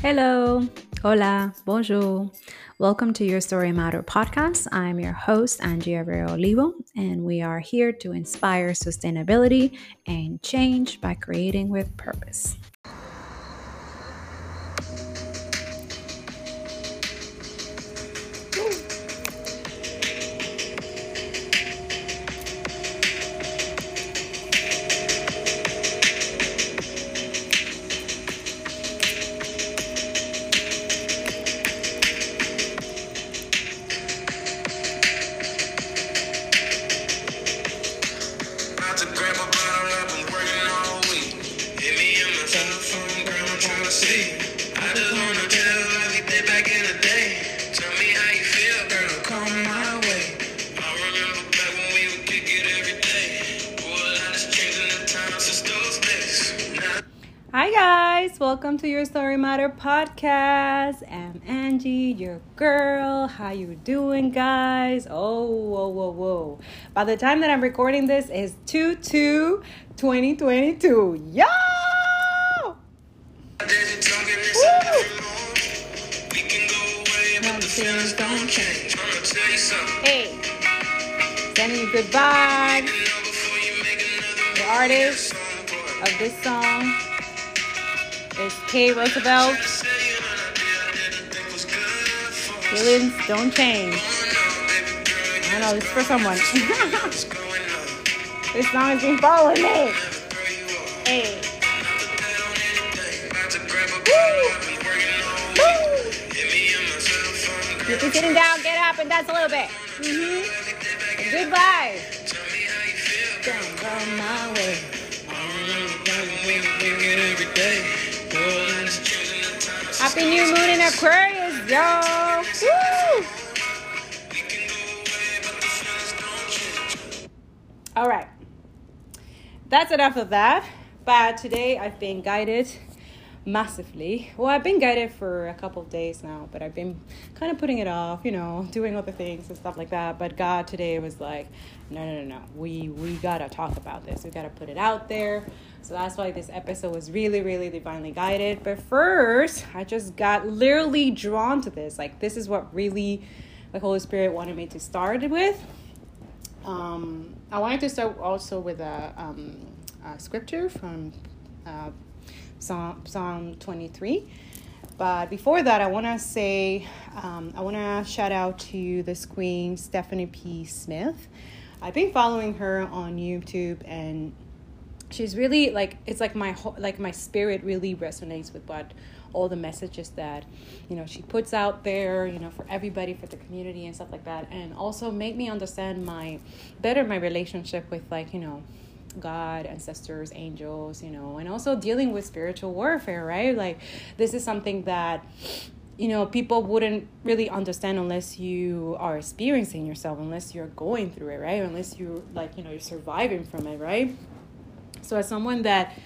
Hello, hola, bonjour. Welcome to Your Story Matter podcast. I'm your host, Angie Abreu Olivo, and we are here to inspire sustainability and change by creating with purpose. Matter podcast. I'm Angie, your girl. How you doing, guys? Oh, whoa, whoa, whoa! By the time that I'm recording this, is two two 2022. Yo! Hey, sending you good vibes. The artist of this song is Kay Roosevelt. Feelings don't change. I know, it's for someone. this song has been following me. Hey. If you're sitting down, get up and dance a little bit. Mm-hmm. Good vibe. Don't go my way. Happy new moon in Aquarius, yo! Woo! All right. That's enough of that. But today I've been guided massively. Well, I've been guided for a couple of days now, but I've been kind of putting it off, you know, doing other things and stuff like that. But God today was like, no, no, no, no. We we gotta talk about this. We gotta put it out there. So that's why this episode was really, really divinely guided. But first, I just got literally drawn to this. Like this is what really the Holy Spirit wanted me to start with. Um, I wanted to start also with a, um, a scripture from uh, Psalm, Psalm 23. But before that, I want to say, um, I want to shout out to this queen, Stephanie P. Smith. I've been following her on YouTube and she's really like it's like my whole like my spirit really resonates with what all the messages that you know she puts out there you know for everybody for the community and stuff like that and also make me understand my better my relationship with like you know God, ancestors, angels, you know, and also dealing with spiritual warfare, right? Like, this is something that, you know, people wouldn't really understand unless you are experiencing yourself, unless you're going through it, right? Unless you, like, you know, you're surviving from it, right? So, as someone that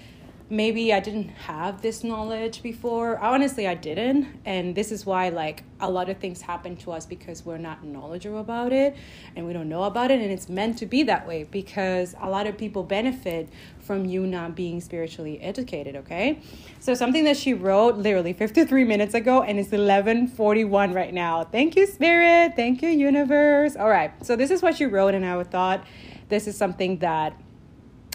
maybe I didn't have this knowledge before. Honestly, I didn't. And this is why, like, a lot of things happen to us because we're not knowledgeable about it and we don't know about it. And it's meant to be that way because a lot of people benefit from you not being spiritually educated, okay? So, something that she wrote literally 53 minutes ago and it's 11:41 right now. Thank you, Spirit. Thank you, Universe. All right. So, this is what she wrote, and I thought this is something that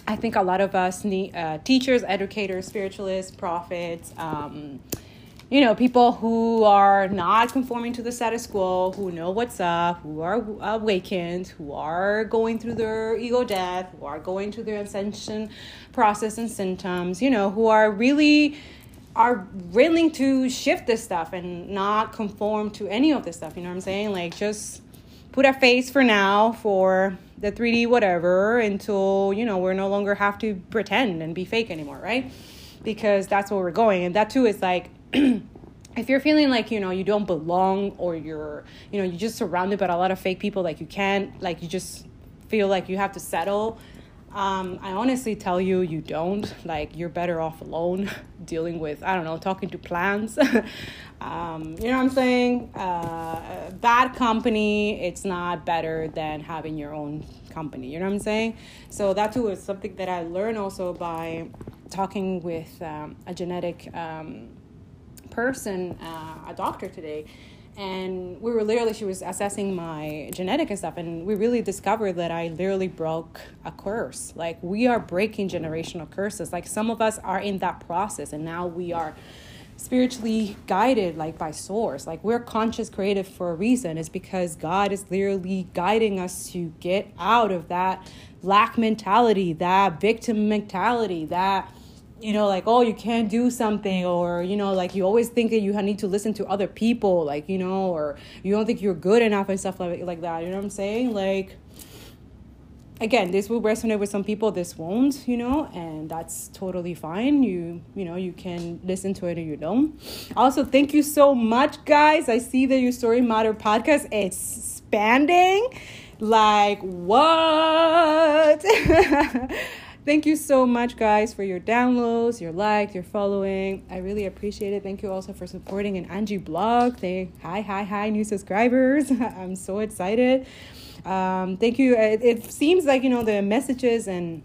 I think a lot of us need uh, teachers, educators, spiritualists, prophets, um, you know, people who are not conforming to the status quo, who know what's up, who are awakened, who are going through their ego death, who are going through their ascension process and symptoms, you know, who are really are willing to shift this stuff and not conform to any of this stuff. You know what I'm saying? Like just put a face for now for the 3D whatever until, you know, we're no longer have to pretend and be fake anymore, right? Because that's where we're going. And that too is like if you're feeling like, you know, you don't belong or you're, you know, you're just surrounded by a lot of fake people, like you can't, like you just feel like you have to settle. Um, I honestly tell you, you don't. Like, you're better off alone dealing with, I don't know, talking to plants. um, you know what I'm saying? Uh, bad company, it's not better than having your own company. You know what I'm saying? So, that too is something that I learned also by talking with um, a genetic. Um, person, uh, a doctor today, and we were literally she was assessing my genetic and stuff and we really discovered that i literally broke a curse. Like we are breaking generational curses. Like some of us are in that process and now we are spiritually guided like by source. Like we're conscious creative for a reason. It's because god is literally guiding us to get out of that lack mentality that victim mentality that you know like oh you can't do something or you know like you always think that you need to listen to other people like you know or you don't think you're good enough and stuff like, like that you know what i'm saying? Like again this will resonate with some people this won't you know and that's totally fine. You you know you can listen to it or you don't. Also thank you so much guys. I see that your story matter podcast is expanding. Like what Thank you so much, guys, for your downloads, your likes, your following. I really appreciate it. Thank you also for supporting an Angie blog. Thank, hi, hi, hi, new subscribers. I'm so excited. Um, thank you. It, it seems like, you know, the messages and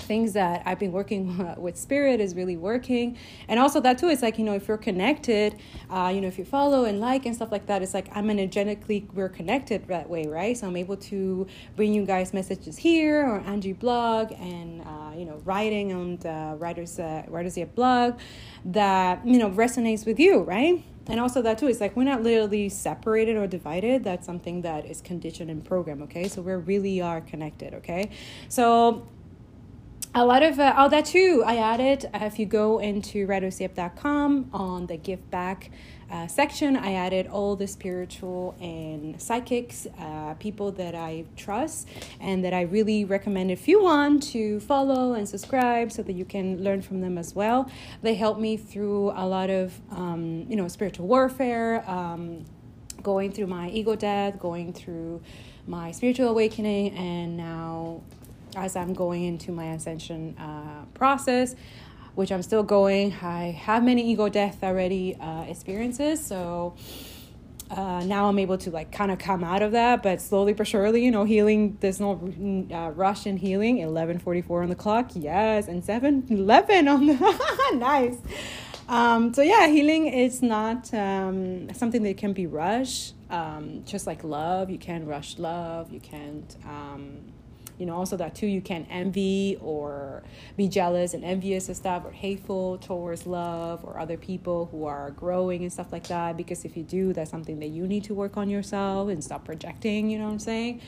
things that I've been working with spirit is really working. And also that too it's like, you know, if you're connected, uh, you know, if you follow and like and stuff like that, it's like I'm energetically we're connected that way, right? So I'm able to bring you guys messages here or Angie blog and uh, you know, writing on the writers uh, writers yep blog that, you know, resonates with you, right? and also that too is like we're not literally separated or divided that's something that is conditioned and programmed okay so we really are connected okay so a lot of uh, all that too i added uh, if you go into writersyep.com on the give back uh, section i added all the spiritual and psychics uh, people that i trust and that i really recommend if you want to follow and subscribe so that you can learn from them as well. They helped me through a lot of um, you know spiritual warfare um, going through my ego death going through my spiritual awakening and now as I'm going into my ascension uh, process, which I'm still going. I have many ego death already uh, experiences, so uh, now I'm able to like kind of come out of that, but slowly but surely, you know, healing. There's no uh, rush in healing. 11:44 on the clock, yes, and 7:11 on the nice. Um, so yeah, healing is not um, something that can be rushed. Um, just like love, you can't rush love. You can't um, you know also that too you can envy or be jealous and envious of stuff or hateful towards love or other people who are growing and stuff like that. Because if you do that's something that you need to work on yourself and stop projecting you know what i'm saying?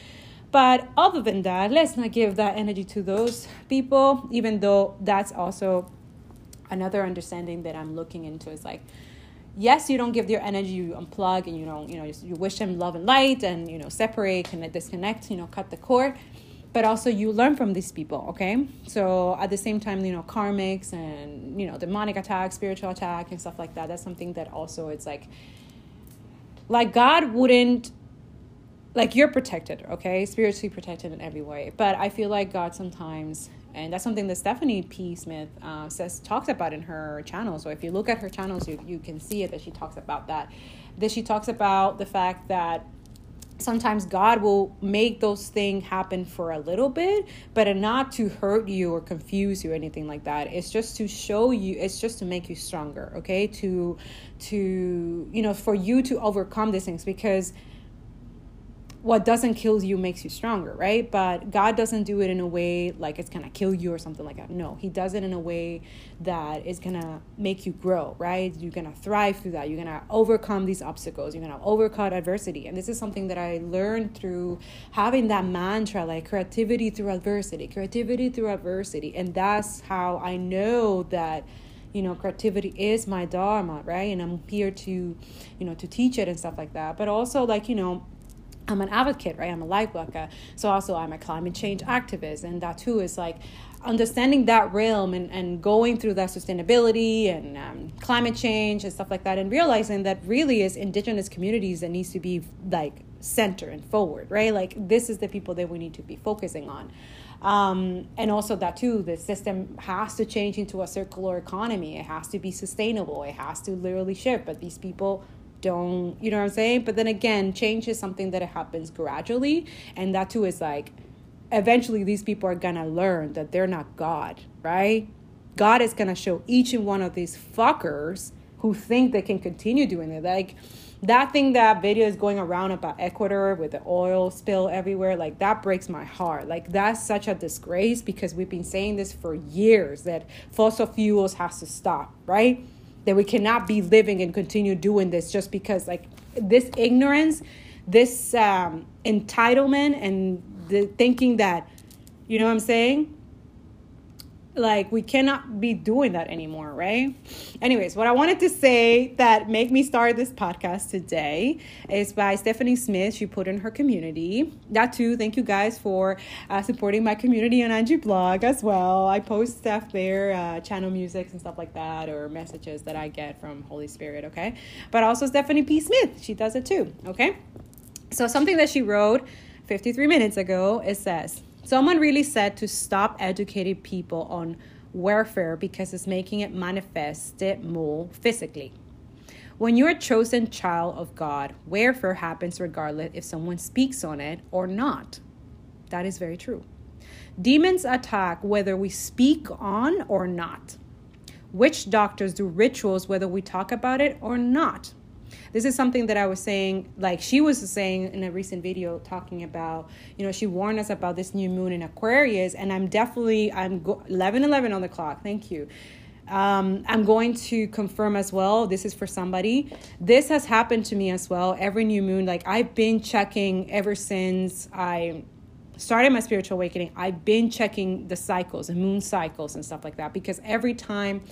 But other than that let's not give that energy to those people even though that's also another understanding that i'm looking into is like yes you don't give your energy you unplug and you don't you know you wish them love and light and you know separate connect disconnect you know cut the cord but also you learn from these people okay? So at the same time you know karmics and you know demonic attack spiritual attack and stuff like that that's something that also it's like like god wouldn't like you're protected okay? Spiritually protected in every way. But i feel like god sometimes and that's something that stephanie p. Smith uh, says talks about in her channel so if you look at her channels you, you can see it that she talks about that. That she talks about the fact that sometimes God will make those things happen for a little bit, but not to hurt you or confuse you or anything like that. It's just to show you, it's just to make you stronger, okay? To to you know, for you to overcome these things because what doesn't kill you makes you stronger, right? But God doesn't do it in a way like it's gonna kill you or something like that. No, He does it in a way that is gonna make you grow, right? You're gonna thrive through that. You're gonna overcome these obstacles. You're gonna overcome adversity. And this is something that I learned through having that mantra like creativity through adversity, creativity through adversity. And that's how I know that you know creativity is my dharma right and i'm here to you know to teach it and stuff like that but also like you know I'm an advocate, right? I'm a life worker. So also I'm a climate change activist. And that too is like understanding that realm and, and going through that sustainability and um, climate change and stuff like that and realizing that really is indigenous communities that needs to be like center and forward, right? Like this is the people that we need to be focusing on. Um, and also that too, the system has to change into a circular economy. It has to be sustainable. It has to literally shift. But these people don't you know what i'm saying but then again change is something that happens gradually and that too is like eventually these people are gonna learn that they're not god right god is gonna show each and one of these fuckers who think they can continue doing it. Like that thing that video is going around about Ecuador with the oil spill everywhere, like that breaks my heart. Like that's such a disgrace because we've been saying this for years that fossil fuels has to stop, right? That we cannot be living and continue doing this just because like this ignorance, this um, entitlement and the thinking that, you know what I'm saying? Like we cannot be doing that anymore right? Anyways what i wanted to say that make me start this podcast today is by stephanie smith. She put in her community. That too thank you guys for uh, supporting my community on angie blog as well. I post stuff there uh, channel music and stuff like that or messages that i get from holy spirit okay? But also stephanie p. Smith. She does it too okay? So something that she wrote 53 minutes ago it says Someone really said to stop educating people on warfare because it's making it manifested more physically. When you're a chosen child of God, warfare happens regardless if someone speaks on it or not. That is very true. Demons attack whether we speak on or not. Witch doctors do rituals whether we talk about it or not. This is something that I was saying, like she was saying in a recent video talking about, you know, she warned us about this new moon in Aquarius, and I'm definitely I'm go- 11 11 on the clock. Thank you. Um, I'm going to confirm as well. This is for somebody. This has happened to me as well. Every new moon, like I've been checking ever since I started my spiritual awakening. I've been checking the cycles and moon cycles and stuff like that because every time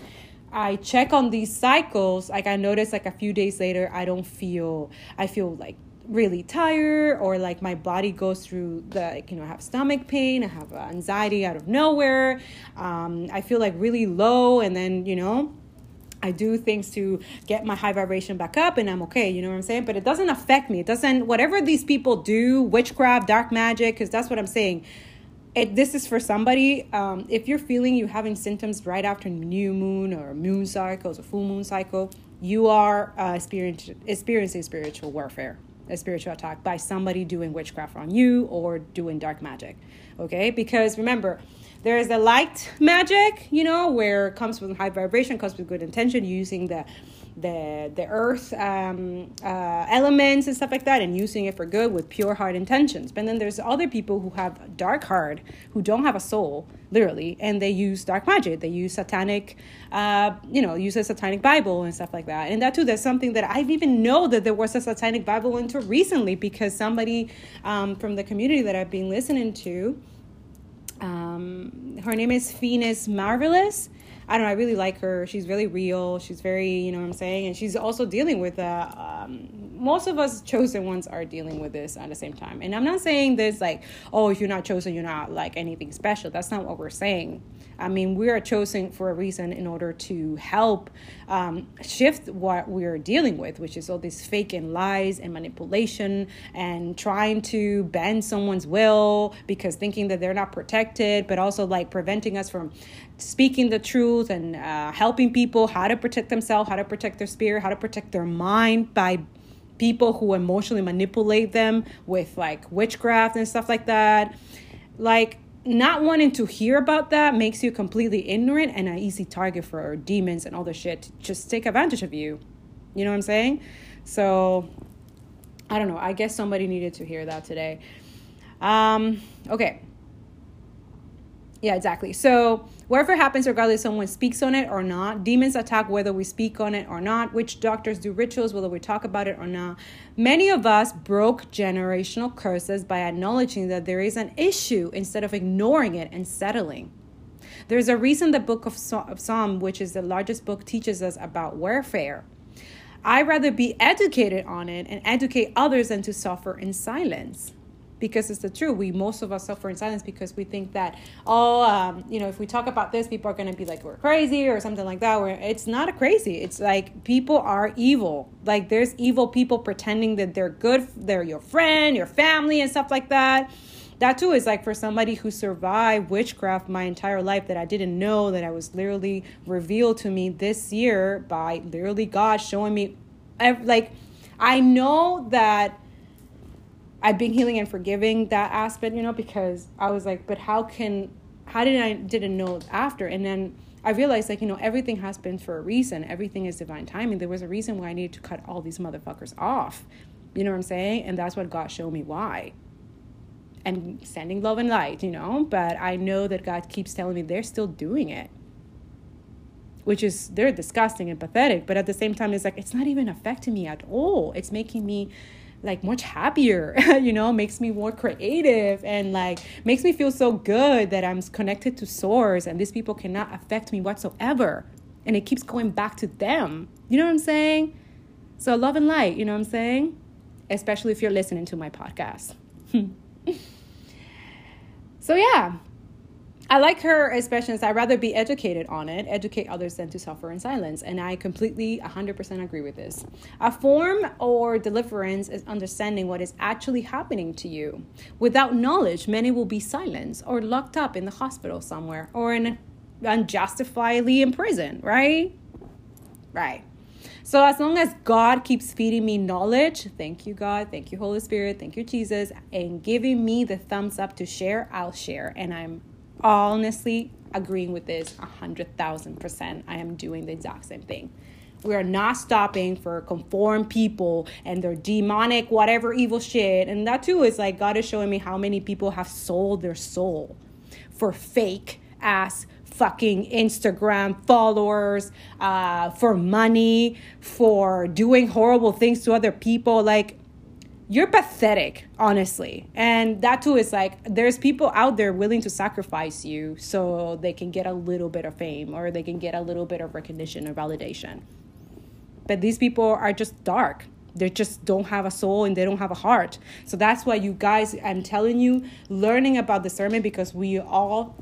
I check on these cycles, like I notice like a few days later, I don't feel, I feel like really tired or like my body goes through the like, you know I have stomach pain I have anxiety out of nowhere um, I feel like really low and then you know I do things to get my high vibration back up and I'm okay, you know what I'm saying? But it doesn't affect me. It doesn't, whatever these people do, witchcraft, dark magic, because that's what I'm saying it, this is for somebody. Um, if you're feeling you're having symptoms right after new moon or moon cycles or full moon cycle, you are uh, experiencing spiritual warfare, a spiritual attack by somebody doing witchcraft on you or doing dark magic. Okay, because remember, there is the light magic, you know, where comes with high vibration, comes with good intention, using the the the earth um, uh, elements and stuff like that and using it for good with pure heart intentions. But then there's other people who have dark heart who don't have a soul literally and they use dark magic. They use satanic uh, you know use a satanic bible and stuff like that. And that too there's something that i've even know that there was a satanic bible until recently because somebody um, from the community that i've been listening to um, her name is Venus Marvelous I don't know, I really like her. She's really real. She's very, you know what I'm saying? And she's also dealing with, uh, um, most of us chosen ones are dealing with this at the same time. And I'm not saying this like, oh, if you're not chosen, you're not like anything special. That's not what we're saying. I mean, we are chosen for a reason in order to help um, shift what we're dealing with, which is all these fake and lies and manipulation and trying to bend someone's will because thinking that they're not protected, but also like preventing us from speaking the truth and uh, helping people how to protect themselves, how to protect their spirit, how to protect their mind by people who emotionally manipulate them with like witchcraft and stuff like that. Like, not wanting to hear about that makes you completely ignorant and an easy target for demons and all the shit to just take advantage of you. You know what I'm saying? So, I don't know. I guess somebody needed to hear that today. Um, okay. Yeah, exactly. So, whatever happens, regardless someone speaks on it or not, demons attack whether we speak on it or not, witch doctors do rituals whether we talk about it or not. Many of us broke generational curses by acknowledging that there is an issue instead of ignoring it and settling. There's a reason the book of Psalm, which is the largest book, teaches us about warfare. I'd rather be educated on it and educate others than to suffer in silence because it's the truth. We most of us suffer in silence because we think that oh, um, you know, if we talk about this, people are going to be like we're crazy or something like that. Where it's not a crazy. It's like people are evil. Like there's evil people pretending that they're good. They're your friend, your family, and stuff like that. That too is like for somebody who survived witchcraft my entire life that I didn't know that I was literally revealed to me this year by literally God showing me, like I know that I've been healing and forgiving that aspect, you know, because I was like, but how can, how did I didn't know after? And then I realized like, you know, everything has been for a reason. Everything is divine timing. There was a reason why I needed to cut all these motherfuckers off. You know what I'm saying? And that's what God showed me why. And sending love and light, you know? But I know that God keeps telling me they're still doing it. Which is they're disgusting and pathetic, but at the same time it's like it's not even affecting me at all. It's making me like much happier you know makes me more creative and like makes me feel so good that i'm connected to source and these people cannot affect me whatsoever. And it keeps going back to them. You know what i'm saying? So love and light you know what i'm saying? Especially if you're listening to my podcast. So yeah I like her expressions. I'd rather be educated on it, educate others than to suffer in silence. And I completely 100% agree with this. A form or deliverance is understanding what is actually happening to you. Without knowledge, many will be silenced or locked up in the hospital somewhere or in unjustifiably in prison, right? Right. So as long as God keeps feeding me knowledge, thank you, God, thank you, Holy Spirit, thank you, Jesus, and giving me the thumbs up to share, I'll share. And I'm honestly agreeing with this a hundred thousand percent. I am doing the exact same thing. We are not stopping for conform people and their demonic whatever evil shit. And that too is like God is showing me how many people have sold their soul for fake ass fucking Instagram followers, uh, for money, for doing horrible things to other people. Like you're pathetic, honestly. And that too is like there's people out there willing to sacrifice you so they can get a little bit of fame or they can get a little bit of recognition or validation. But these people are just dark. They just don't have a soul and they don't have a heart. So that's why you guys, I'm telling you, learning about discernment because we all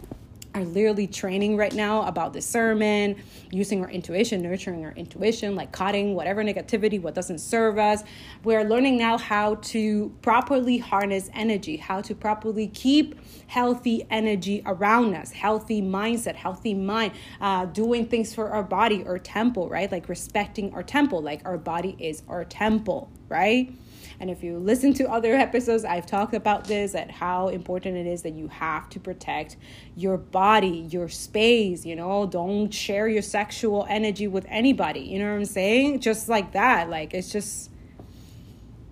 are literally training right now about discernment, using our intuition, nurturing our intuition, like cutting whatever negativity, what doesn't serve us. We're learning now how to properly harness energy, how to properly keep healthy energy around us, healthy mindset, healthy mind, uh, doing things for our body or temple, right? Like respecting our temple, like our body is our temple, right? And if you listen to other episodes, I've talked about this at how important it is that you have to protect your body, your space, you know, don't share your sexual energy with anybody. You know what I'm saying? Just like that. Like it's just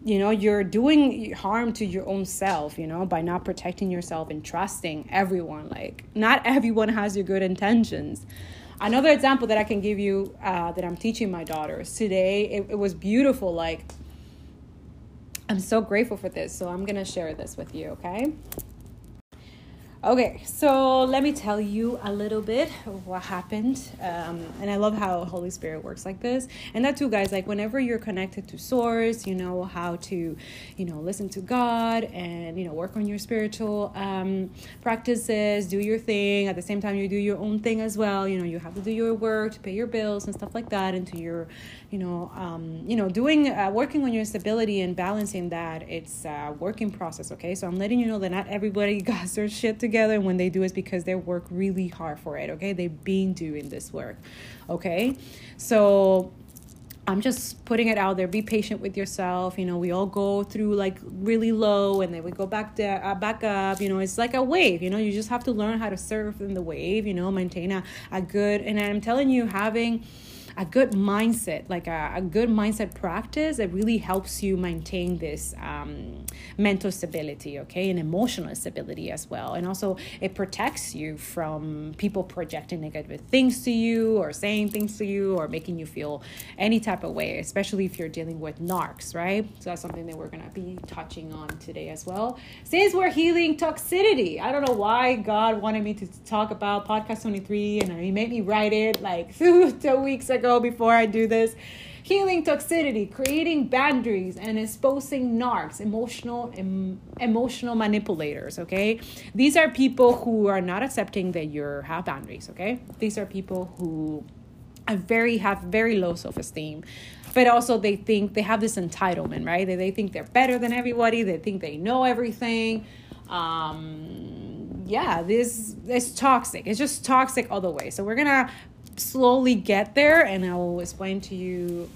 you know you're doing harm to your own self you know by not protecting yourself and trusting everyone like not everyone has your good intentions another example that i can give you uh, that i'm teaching my daughters today it, it was beautiful like I'm so grateful for this. So I'm to share this with you, okay? Okay, so let me tell you a little bit what happened. Um, and I love how Holy Spirit works like this. And that too, guys, like whenever you're connected to Source, you know how to, you know, listen to God and, you know, work on your spiritual um, practices, do your thing. At the same time, you do your own thing as well. You know, you have to do your work to pay your bills and stuff like that, and to your, you know, um, you know, doing, uh, working on your stability and balancing that. It's a working process, okay? So I'm letting you know that not everybody got their shit together. And when they do, it's because they work really hard for it. Okay, they've been doing this work. Okay, so I'm just putting it out there. Be patient with yourself. You know, we all go through like really low, and then we go back to uh, back up. You know, it's like a wave. You know, you just have to learn how to surf in the wave. You know, maintain a, a good. And I'm telling you, having a good mindset, like a, a good mindset practice, it really helps you maintain this um, mental stability, okay, and emotional stability as well. And also, it protects you from people projecting negative things to you or saying things to you or making you feel any type of way, especially if you're dealing with narcs, right? So, that's something that we're to be touching on today as well. Since we're healing toxicity, I don't know why God wanted me to talk about podcast 23 and He made me write it like two weeks ago ago before I do this. Healing toxicity, creating boundaries, and exposing narcs, emotional em, emotional manipulators. Okay, these are people who are not accepting that you have boundaries. Okay, these are people who are very have very low self esteem but also they think they have this entitlement right they, they think they're better than everybody they think they know everything um yeah this is toxic it's just toxic all the way so we're gonna slowly get there and I will explain to you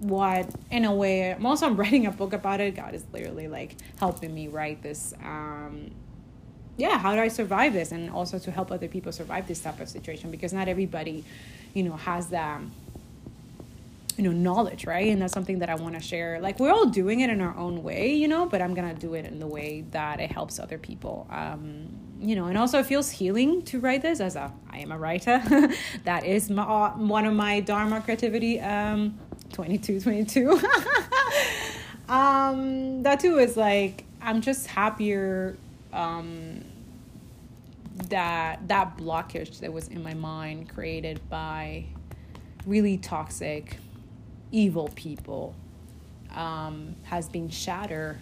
what in a way I'm also I'm writing a book about it. God is literally like helping me write this um yeah, how do I survive this? And also to help other people survive this type of situation because not everybody, you know, has that you know knowledge right? And that's something that i want to share. Like we're all doing it in our own way you know but i'm gonna do it in the way that it helps other people. Um you know and also it feels healing to write this as a i am a writer. That is my, uh, one of my dharma creativity um 22 22 um that too is like i'm just happier um that that blockage that was in my mind created by really toxic evil people um, has been shattered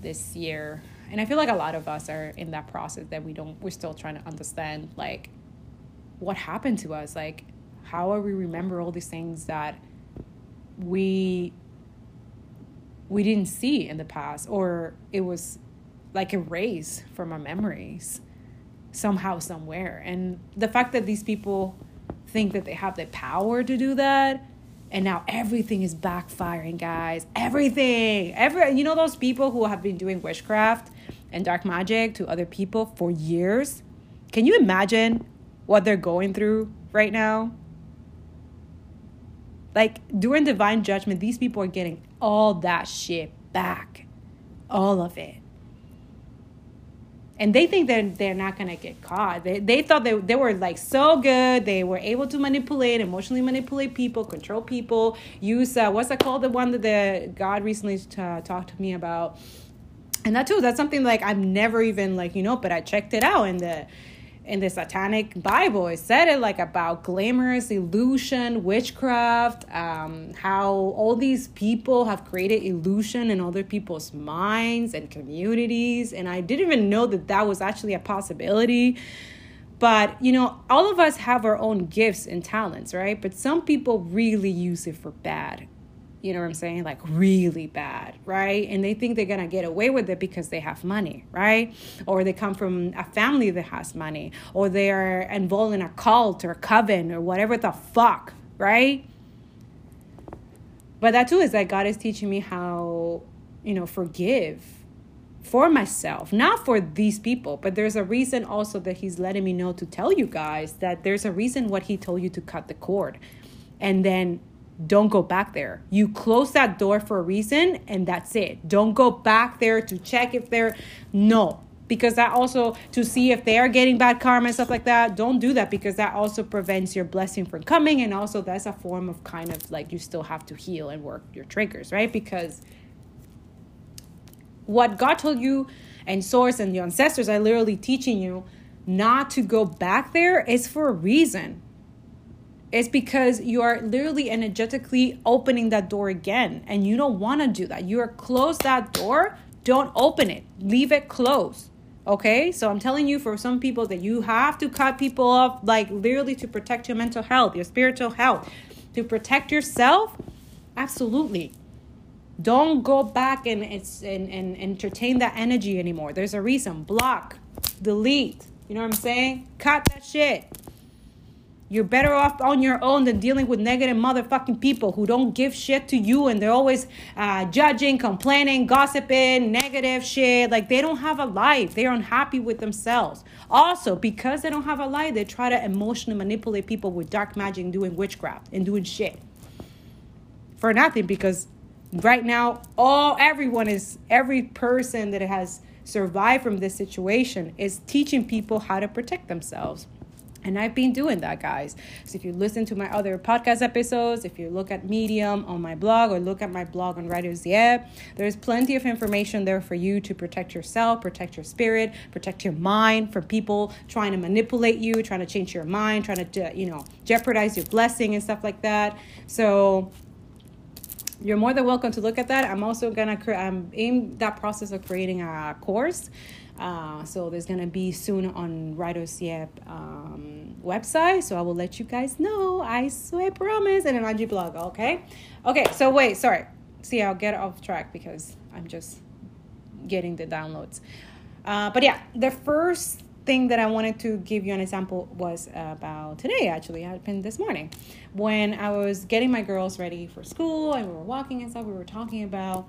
this year. And i feel like a lot of us are in that process that we don't we're still trying to understand like what happened to us. Like how are we remember all these things that we we didn't see in the past? Or it was like erased from our memories somehow somewhere. And the fact that these people think that they have the power to do that and now everything is backfiring guys. Everything. Every you know those people who have been doing witchcraft and dark magic to other people for years? Can you imagine what they're going through right now? Like during divine judgment these people are getting all that shit back. All of it and they think that they're not gonna get caught. They they thought they they were like so good. They were able to manipulate, emotionally manipulate people, control people. Use uh, what's that called? The one that the God recently t- talked to me about. And that too, that's something like I've never even like you know, but I checked it out and the in the satanic bible it said it like about glamorous illusion witchcraft um, how all these people have created illusion in other people's minds and communities and i didn't even know that that was actually a possibility. But you know all of us have our own gifts and talents right? But some people really use it for bad you know what I'm saying? Like really bad, right? And they think they're gonna get away with it because they have money, right? Or they come from a family that has money, or they are involved in a cult or a coven or whatever the fuck, right? But that too is that God is teaching me how, you know, forgive for myself, not for these people, but there's a reason also that He's letting me know to tell you guys that there's a reason what He told you to cut the cord. And then don't go back there. You close that door for a reason and that's it. Don't go back there to check if they're no. Because that also to see if they are getting bad karma and stuff like that, don't do that because that also prevents your blessing from coming and also that's a form of kind of like you still have to heal and work your triggers, right? Because what God told you and source and your ancestors are literally teaching you not to go back there is for a reason it's because you are literally energetically opening that door again, and you don't want to do that. You are close that door. Don't open it. Leave it closed. Okay, so I'm telling you for some people that you have to cut people off, like literally to protect your mental health, your spiritual health, to protect yourself. Absolutely. Don't go back and and, and entertain that energy anymore. There's a reason. Block, delete. You know what I'm saying? Cut that shit. You're better off on your own than dealing with negative motherfucking people who don't give shit to you and they're always uh, judging, complaining, gossiping, negative shit. Like they don't have a life. They're unhappy with themselves. Also, because they don't have a life, they try to emotionally manipulate people with dark magic, doing witchcraft and doing shit for nothing. Because right now, all everyone is every person that has survived from this situation is teaching people how to protect themselves. And I've been doing that, guys. So if you listen to my other podcast episodes, if you look at Medium on my blog or look at my blog on Writersyep, there's plenty of information there for you to protect yourself, protect your spirit, protect your mind from people trying to manipulate you, trying to change your mind, trying to, uh, you know, jeopardize your blessing and stuff like that. So you're more than welcome to look at that. I'm also gonna, I'm in that process of creating a course uh, so there's gonna be soon on Writersyep um, website. So I will let you guys know. I swear, promise, and Angie blog. Okay, okay. So wait, sorry. See, I'll get off track because I'm just getting the downloads. Uh, but yeah, the first thing that I wanted to give you an example was about today. Actually, happened this morning when I was getting my girls ready for school and we were walking and stuff. We were talking about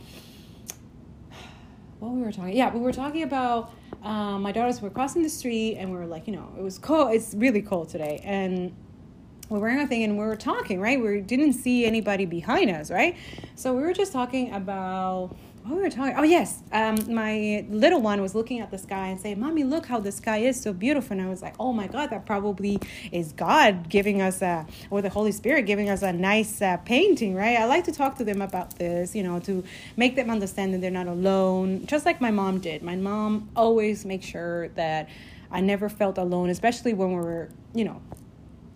what we were talking. Yeah, we were talking about um, my daughters were crossing the street and we were like, you know, it was cold. It's really cold today, and we were wearing a thing and we were talking, right? We didn't see anybody behind us, right? So we were just talking about what we were talking. Oh yes, um, my little one was looking at the sky and saying, "Mommy, look how the sky is so beautiful." And I was like, "Oh my God, that probably is God giving us a, or the Holy Spirit giving us a nice uh, painting, right?" I like to talk to them about this, you know, to make them understand that they're not alone, just like my mom did. My mom always makes sure that I never felt alone, especially when we were, you know.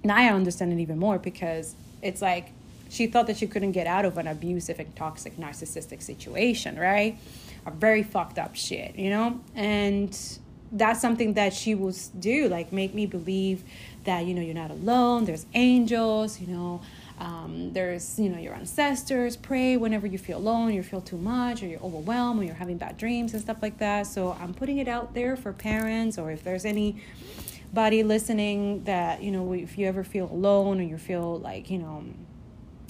Now I understand it even more because it's like she thought that she couldn't get out of an abusive and toxic narcissistic situation, right? A very fucked up shit, you know? And that's something that she will do, like make me believe that, you know, you're not alone, there's angels, you know, um, there's, you know, your ancestors, pray whenever you feel alone, you feel too much, or you're overwhelmed, or you're having bad dreams and stuff like that. So I'm putting it out there for parents, or if there's anybody listening that, you know, if you ever feel alone or you feel like, you know,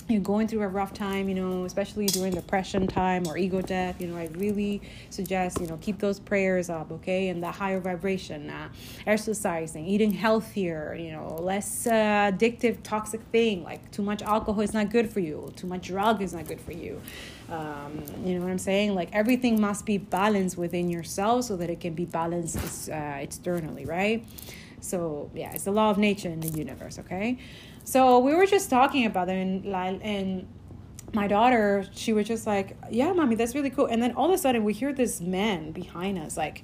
you're going through a rough time, you know, especially during depression time or ego death, you know, I really suggest, you know, keep those prayers up, okay? And the higher vibration, uh, exercising, eating healthier, you know, less uh, addictive, toxic thing. Like too much alcohol is not good for you, too much drug is not good for you. Um, you know what I'm saying? Like everything must be balanced within yourself so that it can be balanced uh, externally, right? So, yeah, it's the law of nature in the universe, okay? So we were just talking about it, and and my daughter, she was just like, "Yeah, mommy, that's really cool." And then all of a sudden, we hear this man behind us, like.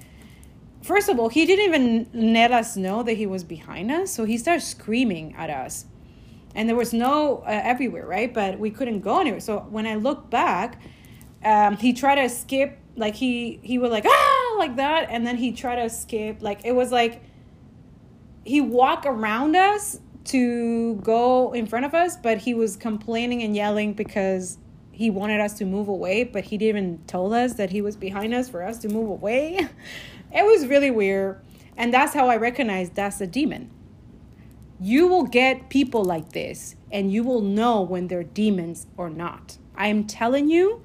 First of all, he didn't even let us know that he was behind us, so he started screaming at us, and there was no uh, everywhere, right? But we couldn't go anywhere. So when I look back, um, he tried to skip, like he he was like ah like that, and then he tried to skip, like it was like he walked around us to go in front of us, but he was complaining and yelling because he wanted us to move away, but he didn't even told us that he was behind us for us to move away. it was really weird. And that's how I recognized that's a demon. You will get people like this, and you will know when they're demons or not. I am telling you,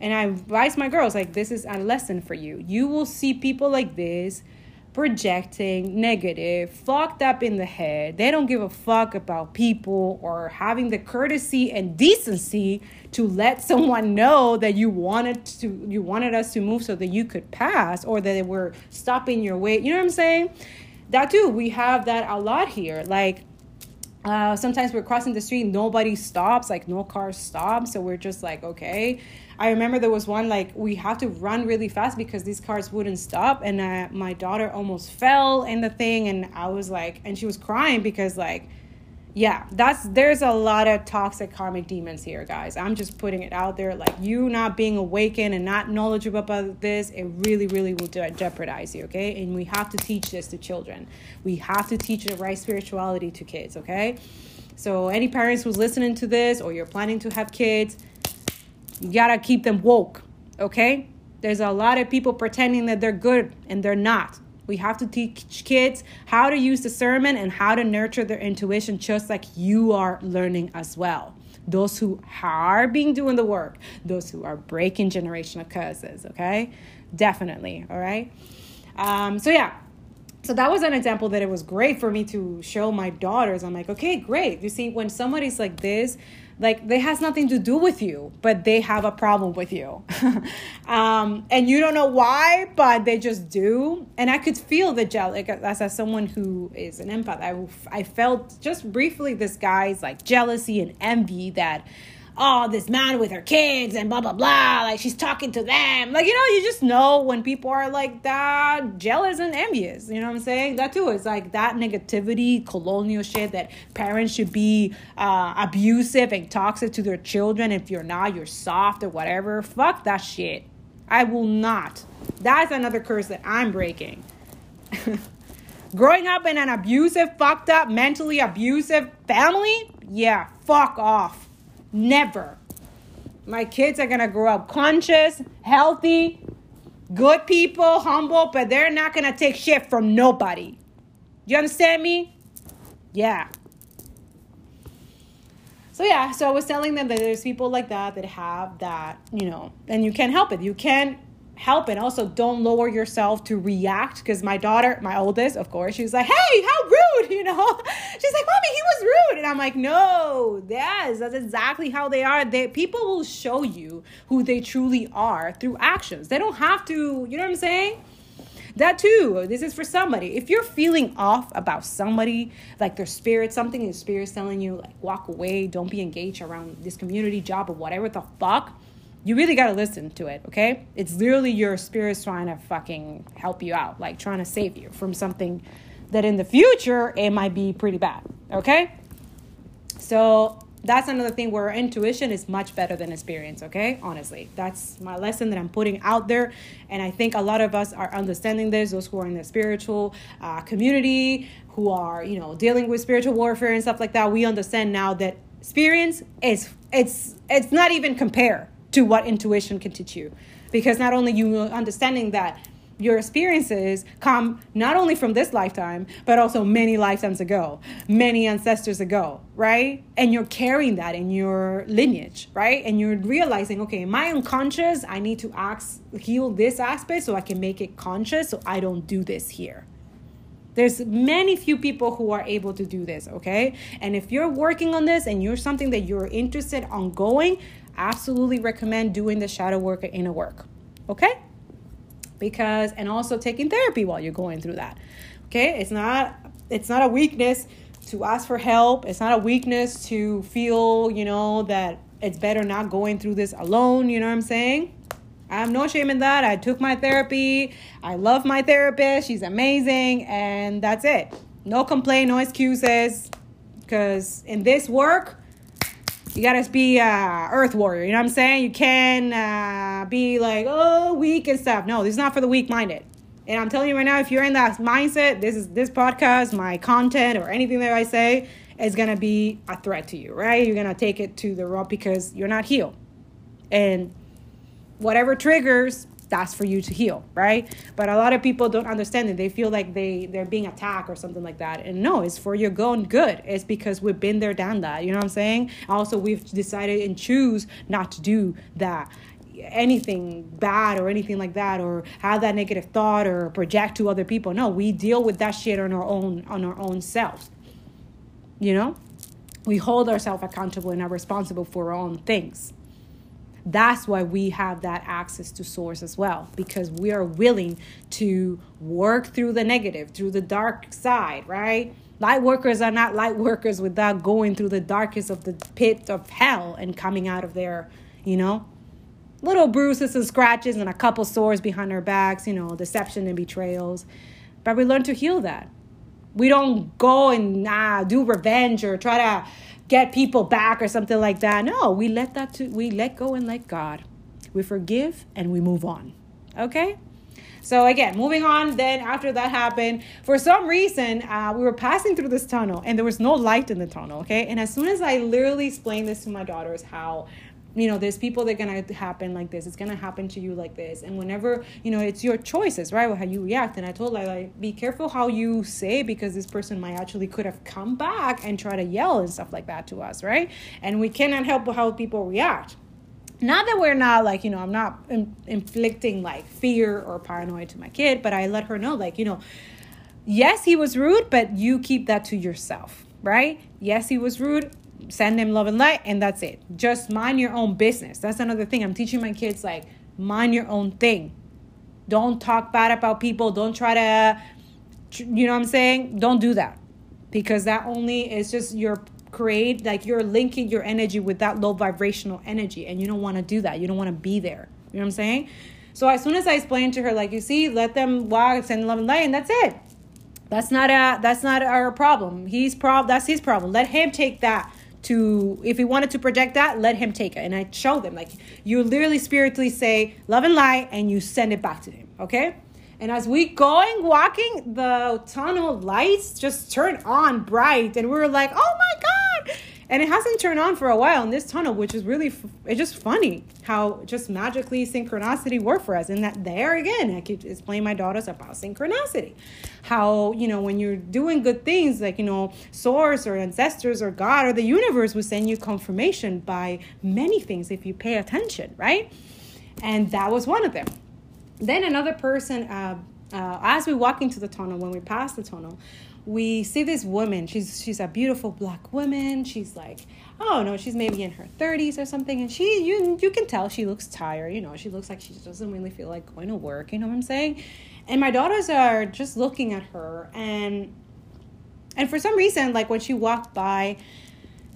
and I advise my girls like this is a lesson for you. You will see people like this projecting negative, fucked up in the head. They don't give a fuck about people or having the courtesy and decency to let someone know that you wanted to you wanted us to move so that you could pass or that they were stopping your way. You know what I'm saying? That too, we have that a lot here. Like uh, sometimes we're crossing the street, nobody stops, like no car stops. So we're just like, okay. I remember there was one like we have to run really fast because these cars wouldn't stop, and uh, my daughter almost fell in the thing, and I was like, and she was crying because like yeah, that's there's a lot of toxic karmic demons here, guys. I'm just putting it out there. Like you not being awakened and not knowledgeable about this, it really, really will jeopardize you. Okay, and we have to teach this to children. We have to teach the right spirituality to kids. Okay, so any parents who's listening to this or you're planning to have kids, you gotta keep them woke. Okay, there's a lot of people pretending that they're good and they're not. We have to teach kids how to use discernment and how to nurture their intuition just like you are learning as well. Those who are being doing the work, those who are breaking generational curses, okay? Definitely, all right? Um, so, yeah, so that was an example that it was great for me to show my daughters. I'm like, okay, great. You see, when somebody's like this, like they has nothing to do with you but they have a problem with you. Um, and you don't know why but they just do. And i could feel the jealousy as, as someone who is an empath I, I felt just briefly this guy's like jealousy and envy that oh, this man with her kids and blah, blah, blah. Like she's talking to them. Like, you know, you just know when people are like that, jealous and envious. You know what I'm saying? That too is like that negativity, colonial shit that parents should be uh, abusive and toxic to their children. If you're not, you're soft or whatever. Fuck that shit. I will not. That's another curse that I'm breaking. Growing up in an abusive, fucked up, mentally abusive family? Yeah, fuck off. Never. My kids are going to grow up conscious, healthy, good people, humble, but they're not going to take shit from nobody. You understand me? Yeah. So yeah, so I was telling them that there's people like that that have that, you know, and you can't help it. You can't help and also don't lower yourself to react because my daughter my oldest of course she's like hey how rude you know? She's like mommy he was rude. And i'm like no yes that's exactly how they are. They people will show you who they truly are through actions. They don't have to you know what i'm saying? That too this is for somebody. If you're feeling off about somebody like their spirit something in spirit's telling you like walk away don't be engaged around this community job or whatever the fuck you really got to listen to it, okay? It's literally your spirit's trying to fucking help you out, like trying to save you from something that in the future it might be pretty bad, okay? So that's another thing where intuition is much better than experience, okay? Honestly, that's my lesson that I'm putting out there. And I think a lot of us are understanding this, those who are in the spiritual uh, community, who are, you know, dealing with spiritual warfare and stuff like that. We understand now that experience is, it's, it's not even compare to what intuition can teach you. Because not only you understanding that your experiences come not only from this lifetime, but also many lifetimes ago, many ancestors ago, right? And you're carrying that in your lineage, right? And you're realizing, okay, I unconscious? I need to ask, heal this aspect so I can make it conscious so I don't do this here. There's many few people who are able to do this, okay? And if you're working on this and you're something that you're interested on going, absolutely recommend doing the shadow work or inner work. Okay? Because and also taking therapy while you're going through that. Okay? It's not it's not a weakness to ask for help. It's not a weakness to feel, you know, that it's better not going through this alone, you know what I'm saying? I have no shame in that. I took my therapy. I love my therapist. She's amazing and that's it. No complaint, no excuses because in this work you gotta be uh, earth warrior. You know what I'm saying? You can uh, be like, oh, weak and stuff. No, this is not for the weak minded. And I'm telling you right now, if you're in that mindset, this is this podcast, my content, or anything that I say is gonna be a threat to you, right? You're gonna take it to the raw because you're not healed, and whatever triggers that's for you to heal right? But a lot of people don't understand it. They feel like they they're being attacked or something like that. And no it's for your own good. It's because we've been there done that. You know what i'm saying? Also we've decided and choose not to do that. Anything bad or anything like that or have that negative thought or project to other people. No we deal with that shit on our own on our own self. You know? We hold ourselves accountable and are responsible for our own things that's why we have that access to source as well because we are willing to work through the negative through the dark side right? Light workers are not light workers without going through the darkest of the pit of hell and coming out of there you know? Little bruises and scratches and a couple sores behind our backs you know deception and betrayals. But we learn to heal that. We don't go and nah, do revenge or try to get people back or something like that. No, we let that to, we let go and let God. We forgive and we move on. Okay? So again, moving on. Then after that happened, for some reason, uh, we were passing through this tunnel and there was no light in the tunnel. Okay, and as soon as I literally explained this to my daughters, how you know there's people that are gonna happen like this. It's gonna happen to you like this. And whenever you know it's your choices right? How you react. And i told her like be careful how you say because this person might actually could have come back and try to yell and stuff like that to us right? And we cannot help how people react. Not that we're not like you know i'm not in, inflicting like fear or paranoia to my kid but i let her know like you know yes he was rude but you keep that to yourself right? Yes he was rude send them love and light and that's it. Just mind your own business. That's another thing. I'm teaching my kids like mind your own thing. Don't talk bad about people. Don't try to you know what i'm saying? Don't do that. Because that only is just your create like you're linking your energy with that low vibrational energy and you don't want to do that. You don't want to be there. You know what i'm saying? So as soon as i explained to her like you see let them walk send love and light and that's it. That's not a that's not our problem. He's prob that's his problem. Let him take that to if he wanted to project that let him take it. And i show them like you literally spiritually say love and light and you send it back to him okay? And as we going walking the tunnel lights just turn on bright and we were like oh my god and it hasn't turned on for a while in this tunnel which is really it's just funny how just magically synchronicity worked for us. And that there again i could explain my daughters about synchronicity. How you know when you're doing good things like you know source or ancestors or god or the universe will send you confirmation by many things if you pay attention right? And that was one of them. Then another person, uh, uh, as we walk into the tunnel, when we pass the tunnel, we see this woman. She's she's a beautiful black woman. She's like, oh no, she's maybe in her thirties or something, and she you you can tell she looks tired. You know, she looks like she doesn't really feel like going to work. You know what I'm saying? And my daughters are just looking at her, and and for some reason, like when she walked by,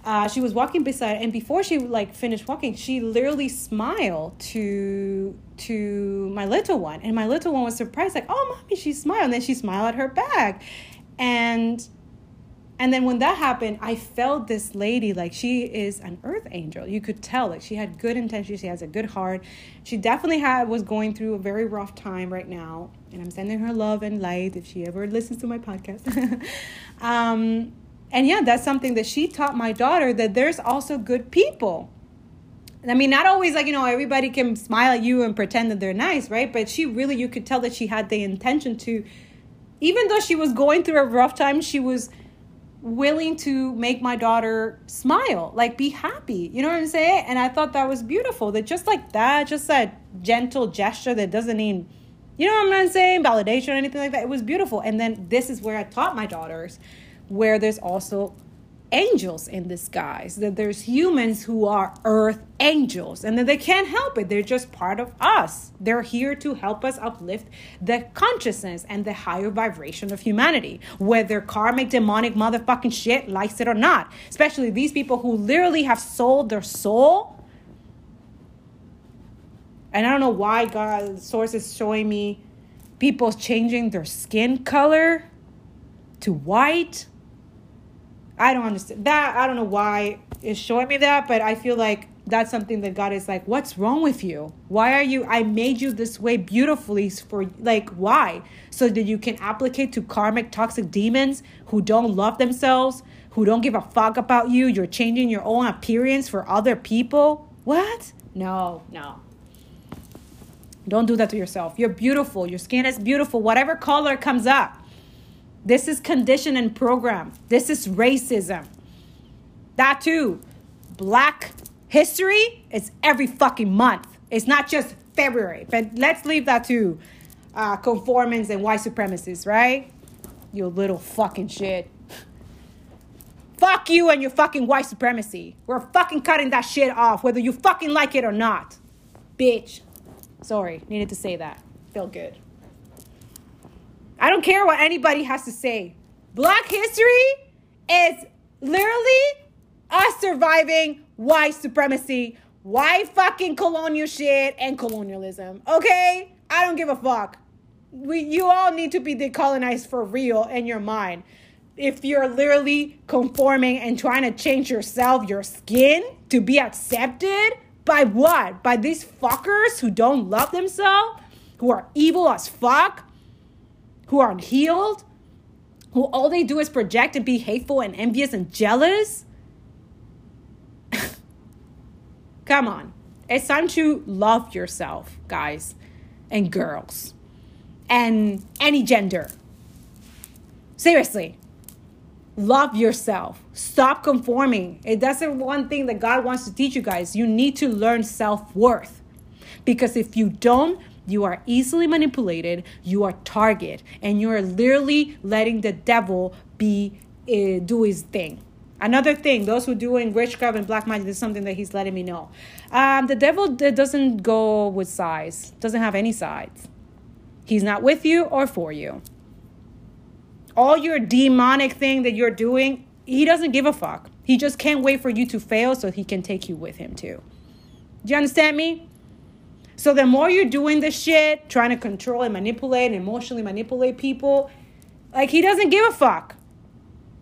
uh, she was walking beside, and before she like finished walking, she literally smiled to to my little one, and my little one was surprised, like, "Oh, mommy, she smiled," and then she smiled at her back, and and then when that happened, I felt this lady like she is an earth angel. You could tell like she had good intentions. She has a good heart. She definitely had was going through a very rough time right now, and I'm sending her love and light if she ever listens to my podcast. um, and yeah, that's something that she taught my daughter that there's also good people. I mean, not always like, you know, everybody can smile at you and pretend that they're nice, right? But she really, you could tell that she had the intention to, even though she was going through a rough time, she was willing to make my daughter smile, like be happy. You know what I'm saying? And I thought that was beautiful. That just like that, just that gentle gesture that doesn't need, you know what I'm saying, validation or anything like that. It was beautiful. And then this is where I taught my daughters, where there's also angels in disguise, that there's humans who are earth angels, and that they can't help it. They're just part of us. They're here to help us uplift the consciousness and the higher vibration of humanity, whether karmic, demonic, motherfucking shit likes it or not. Especially these people who literally have sold their soul. And I don't know why God source is showing me people changing their skin color to white I don't understand that. I don't know why it's showing me that, but I feel like that's something that God is like, what's wrong with you? Why are you? I made you this way beautifully for like why? So that you can applicate to karmic toxic demons who don't love themselves, who don't give a fuck about you. You're changing your own appearance for other people. What? No, no. Don't do that to yourself. You're beautiful. Your skin is beautiful. Whatever color comes up. This is condition and program. This is racism. That too. Black history is every fucking month. It's not just February. But let's leave that to uh, conformance and white supremacists, right? You little fucking shit. Fuck you and your fucking white supremacy. We're fucking cutting that shit off, whether you fucking like it or not. Bitch. Sorry, needed to say that. Feel good. I don't care what anybody has to say. Black history is literally us surviving white supremacy, white fucking colonial shit, and colonialism. Okay? I don't give a fuck. We, you all need to be decolonized for real in your mind. If you're literally conforming and trying to change yourself, your skin, to be accepted by what? By these fuckers who don't love themselves, who are evil as fuck, who aren't healed, who all they do is project and be hateful and envious and jealous. Come on. It's time to love yourself, guys and girls, and any gender. Seriously, love yourself. Stop conforming. It doesn't one thing that God wants to teach you guys. You need to learn self worth. Because if you don't, you are easily manipulated, you are target, and you are literally letting the devil be uh, do his thing. Another thing, those who do in witchcraft and black magic, this is something that he's letting me know. Um, the devil doesn't go with sides, doesn't have any sides. He's not with you or for you. All your demonic thing that you're doing, he doesn't give a fuck. He just can't wait for you to fail so he can take you with him too. Do you understand me? So the more you're doing this shit, trying to control and manipulate and emotionally manipulate people, like he doesn't give a fuck.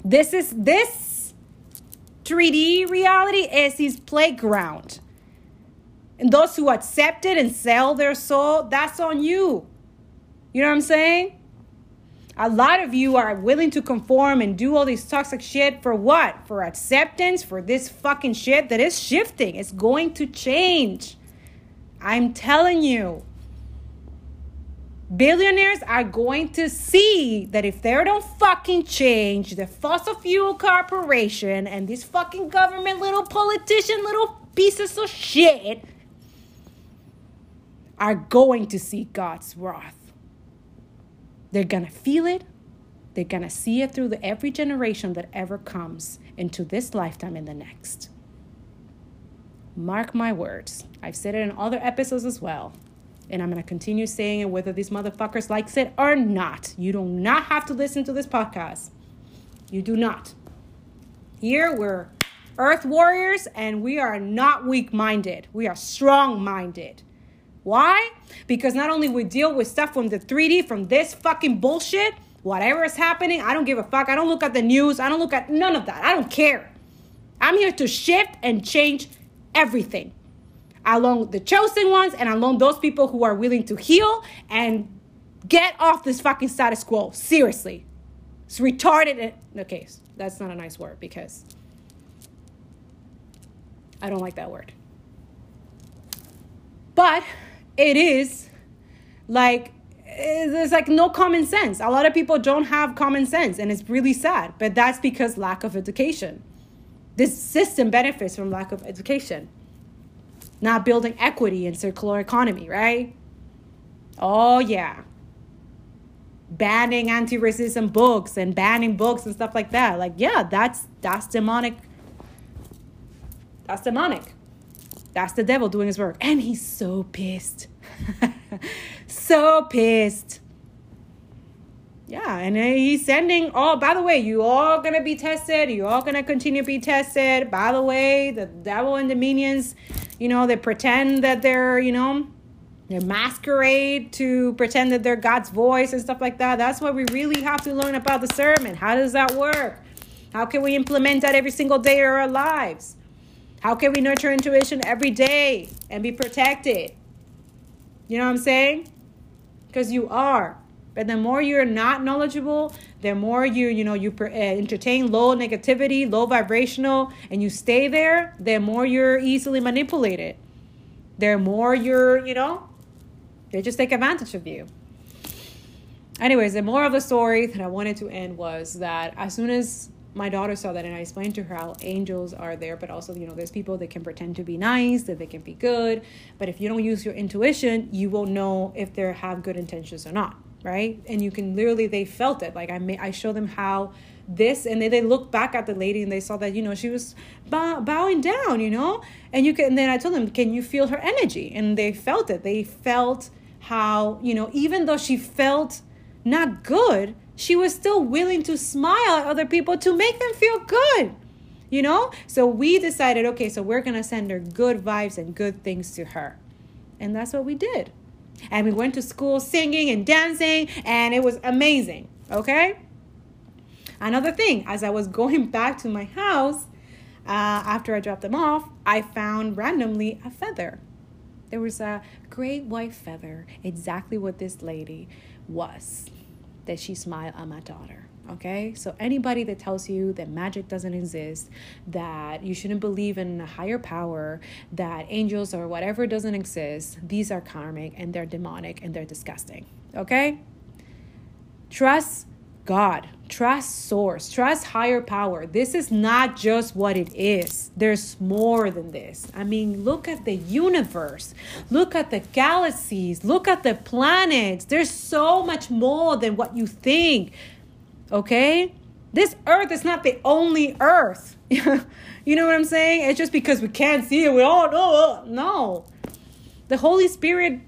This is this 3D reality is his playground. And those who accept it and sell their soul, that's on you. You know what I'm saying? A lot of you are willing to conform and do all this toxic shit for what? For acceptance, for this fucking shit that is shifting. It's going to change. I'm telling you, billionaires are going to see that if they don't fucking change the fossil fuel corporation and this fucking government little politician little pieces of shit are going to see God's wrath. They're going to feel it. They're going to see it through the, every generation that ever comes into this lifetime and the next. Mark my words. I've said it in other episodes as well. And I'm going to continue saying it whether these motherfuckers likes it or not. You do not have to listen to this podcast. You do not. Here we're earth warriors and we are not weak-minded. We are strong-minded. Why? Because not only we deal with stuff from the 3D from this fucking bullshit, whatever is happening, I don't give a fuck. I don't look at the news. I don't look at none of that. I don't care. I'm here to shift and change everything along the chosen ones and along those people who are willing to heal and get off this fucking status quo. Seriously. It's retarded. Okay, that's not a nice word because I don't like that word. But it is like there's like no common sense. A lot of people don't have common sense and it's really sad, but that's because lack of education. This system benefits from lack of education. Not building equity in circular economy, right? Oh yeah. Banning anti-racism books and banning books and stuff like that. Like, yeah, that's that's demonic. That's demonic. That's the devil doing his work. And he's so pissed. so pissed yeah, and he's sending. Oh, by the way, you all gonna be tested. You all gonna continue to be tested. By the way, the devil and the minions, you know, they pretend that they're, you know, they masquerade to pretend that they're God's voice and stuff like that. That's what we really have to learn about the sermon. How does that work? How can we implement that every single day of our lives? How can we nurture intuition every day and be protected? You know what I'm saying? Because you are. But the more you're not knowledgeable, the more you you know you uh, entertain low negativity, low vibrational, and you stay there, the more you're easily manipulated. The more you're you know, they just take advantage of you. Anyways, the more of the story that I wanted to end was that as soon as my daughter saw that and I explained to her how angels are there, but also, you know, there's people that can pretend to be nice, that they can be good. But if you don't use your intuition, you won't know if they have good intentions or not right? And you can literally they felt it. Like I may I show them how this and then they look back at the lady and they saw that you know she was bow, bowing down you know? And you can and then i told them can you feel her energy? And they felt it. They felt how you know even though she felt not good she was still willing to smile at other people to make them feel good you know? So we decided okay so we're gonna send her good vibes and good things to her. And that's what we did and we went to school singing and dancing, and it was amazing. Okay? Another thing, as I was going back to my house uh, after I dropped them off, I found randomly a feather. There was a great white feather, exactly what this lady was, that she smiled at my daughter. Okay, so anybody that tells you that magic doesn't exist, that you shouldn't believe in a higher power, that angels or whatever doesn't exist, these are karmic and they're demonic and they're disgusting. Okay, trust God, trust source, trust higher power. This is not just what it is. There's more than this. I mean, look at the universe. Look at the galaxies. Look at the planets. There's so much more than what you think. Okay? This earth is not the only earth. you know what I'm saying? It's just because we can't see it, we all know. No. The Holy Spirit,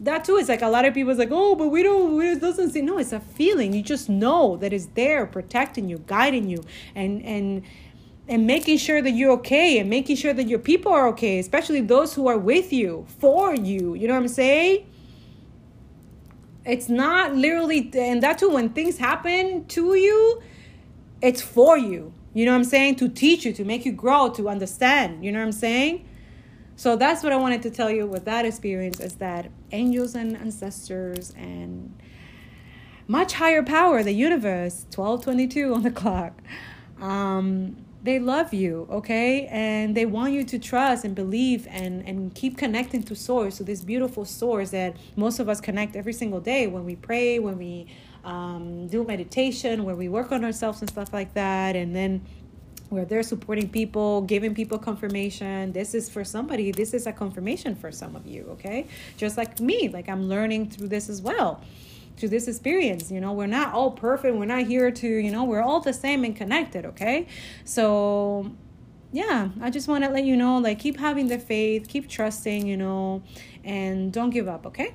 that too is like a lot of people's like, oh, but we don't, it doesn't see. No, it's a feeling. You just know that it's there protecting you, guiding you, and, and, and making sure that you're okay and making sure that your people are okay, especially those who are with you, for you. You know what I'm saying? It's not literally, and that's too, when things happen to you, it's for you. You know what I'm saying? To teach you, to make you grow, to understand. You know what I'm saying? So that's what I wanted to tell you with that experience is that angels and ancestors and much higher power, the universe, 1222 on the clock. Um, they love you okay and they want you to trust and believe and and keep connecting to source to this beautiful source that most of us connect every single day when we pray when we um, do meditation when we work on ourselves and stuff like that and then where they're supporting people, giving people confirmation. This is for somebody, this is a confirmation for some of you, okay? Just like me, like I'm learning through this as well. Through this experience, you know, we're not all perfect. We're not here to, you know, we're all the same and connected, okay? So, yeah, I just want to let you know like keep having the faith, keep trusting, you know, and don't give up, okay?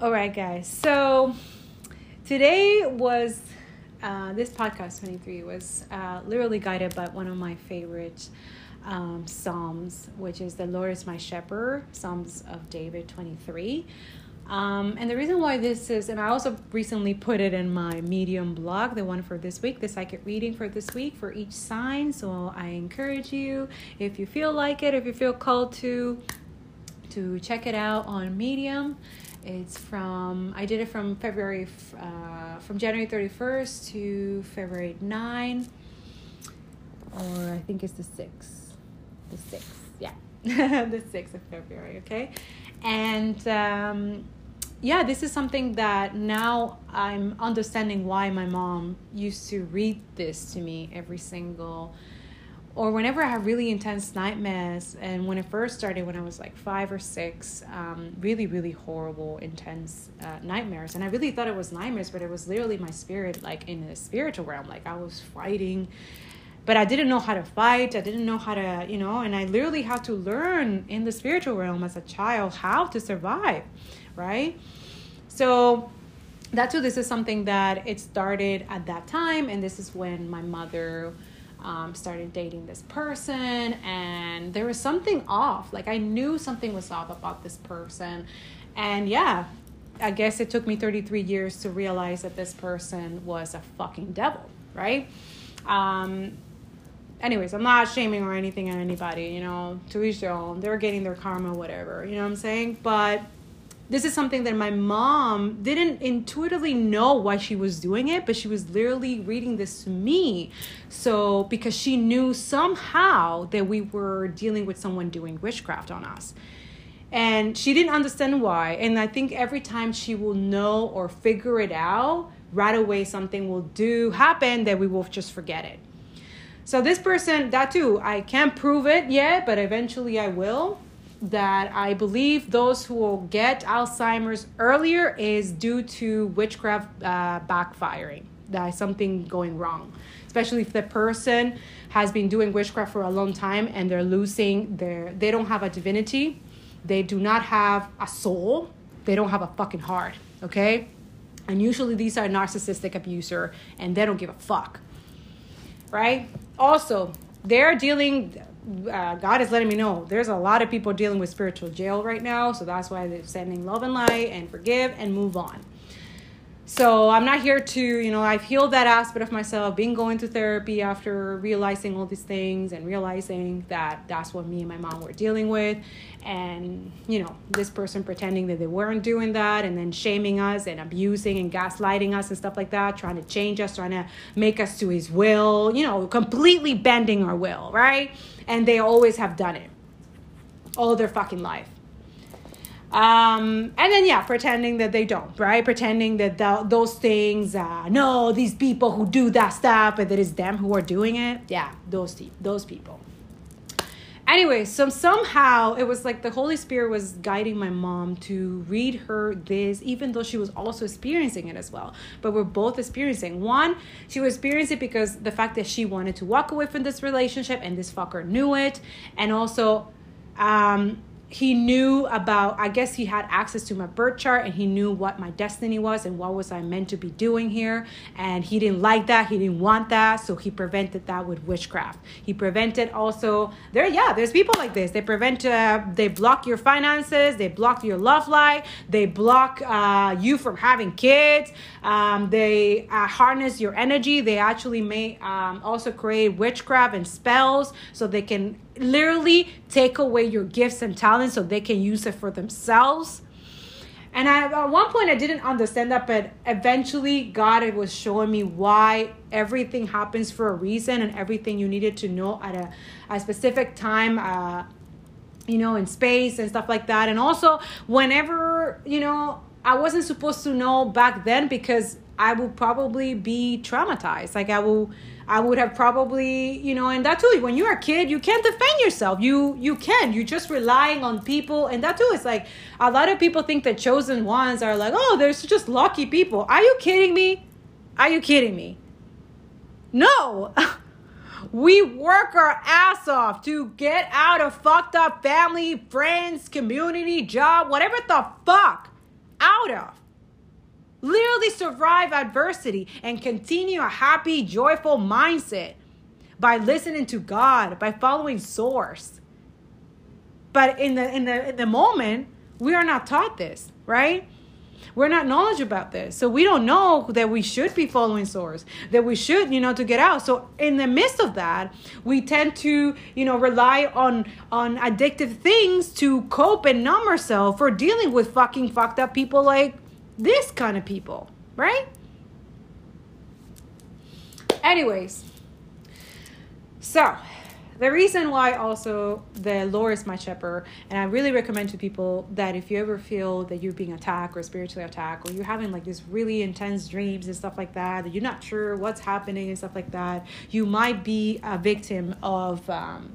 All right, guys. So, today was uh, this podcast 23 was uh, literally guided by one of my favorite um, Psalms, which is The Lord is my shepherd, Psalms of David 23. Um, and the reason why this is, and I also recently put it in my Medium blog, the one for this week, the psychic reading for this week for each sign. So I encourage you, if you feel like it, if you feel called to, to check it out on Medium. It's from I did it from February uh, from January 31st to February 9 or I think it's the 6th. The 6th. Yeah. the 6th of February, okay? And um yeah, this is something that now I'm understanding why my mom used to read this to me every single or whenever I have really intense nightmares, and when it first started when I was like five or six, um, really, really horrible, intense uh, nightmares. And I really thought it was nightmares, but it was literally my spirit, like in the spiritual realm. Like I was fighting, but I didn't know how to fight. I didn't know how to, you know, and I literally had to learn in the spiritual realm as a child how to survive, right? So that's why this is something that it started at that time, and this is when my mother um, started dating this person and there was something off like i knew something was off about this person and yeah i guess it took me 33 years to realize that this person was a fucking devil right um, anyways i'm not shaming or anything on anybody you know to each their own they're getting their karma whatever you know what i'm saying but this is something that my mom didn't intuitively know why she was doing it, but she was literally reading this to me. So, because she knew somehow that we were dealing with someone doing witchcraft on us. And she didn't understand why. And I think every time she will know or figure it out, right away something will do happen that we will just forget it. So, this person, that too, I can't prove it yet, but eventually I will that I believe those who will get Alzheimer's earlier is due to witchcraft uh, backfiring. That something going wrong, especially if the person has been doing witchcraft for a long time and they're losing their. They don't have a divinity. They do not have a soul. They don't have a fucking heart. Okay, and usually these are narcissistic abuser and they don't give a fuck. Right. Also, they're dealing uh, God is letting me know there's a lot of people dealing with spiritual jail right now. So that's why they're sending love and light and forgive and move on. So I'm not here to, you know, I've healed that aspect of myself, been going to therapy after realizing all these things and realizing that that's what me and my mom were dealing with. And, you know, this person pretending that they weren't doing that and then shaming us and abusing and gaslighting us and stuff like that, trying to change us, trying to make us to his will, you know, completely bending our will, right? And they always have done it all their fucking life. Um, and then yeah, pretending that they don't, right? Pretending that those things, uh, no, these people who do that stuff, but that it's them who are doing it. Yeah, those te- those people. Anyway, so somehow it was like the Holy Spirit was guiding my mom to read her this, even though she was also experiencing it as well. But we're both experiencing. One, she was experiencing it because the fact that she wanted to walk away from this relationship and this fucker knew it. And also, um, he knew about i guess he had access to my birth chart and he knew what my destiny was and what was i meant to be doing here. And he didn't like that. He didn't want that. So he prevented that with witchcraft. He prevented also there yeah there's people like this. They prevent uh, they block your finances. They block your love life. They block uh, you from having kids. Um, they uh, harness your energy. They actually may um, also create witchcraft and spells so they can literally take away your gifts and talents so they can use it for themselves. And I, at one point, I didn't understand that, but eventually, God it was showing me why everything happens for a reason and everything you needed to know at a, a specific time, uh, you know, in space and stuff like that. And also, whenever, you know, I wasn't supposed to know back then because I will probably be traumatized. Like I will I would have probably, you know, and that too, when you're a kid, you can't defend yourself. You you can. You're just relying on people. And that too is like a lot of people think that chosen ones are like, oh, there's just lucky people. Are you kidding me? Are you kidding me? No. we work our ass off to get out of fucked up family, friends, community, job, whatever the fuck out of literally survive adversity and continue a happy, joyful mindset by listening to God, by following source. But in the in the in the moment, we are not taught this, right? We're not knowledgeable about this. So we don't know that we should be following source, that we should, you know, to get out. So in the midst of that, we tend to, you know, rely on on addictive things to cope and numb ourselves for dealing with fucking fucked up people like this kind of people, right? Anyways, so the reason why also the Lord is my shepherd, and I really recommend to people that if you ever feel that you're being attacked or spiritually attacked, or you're having like this really intense dreams and stuff like that, that you're not sure what's happening and stuff like that, you might be a victim of um,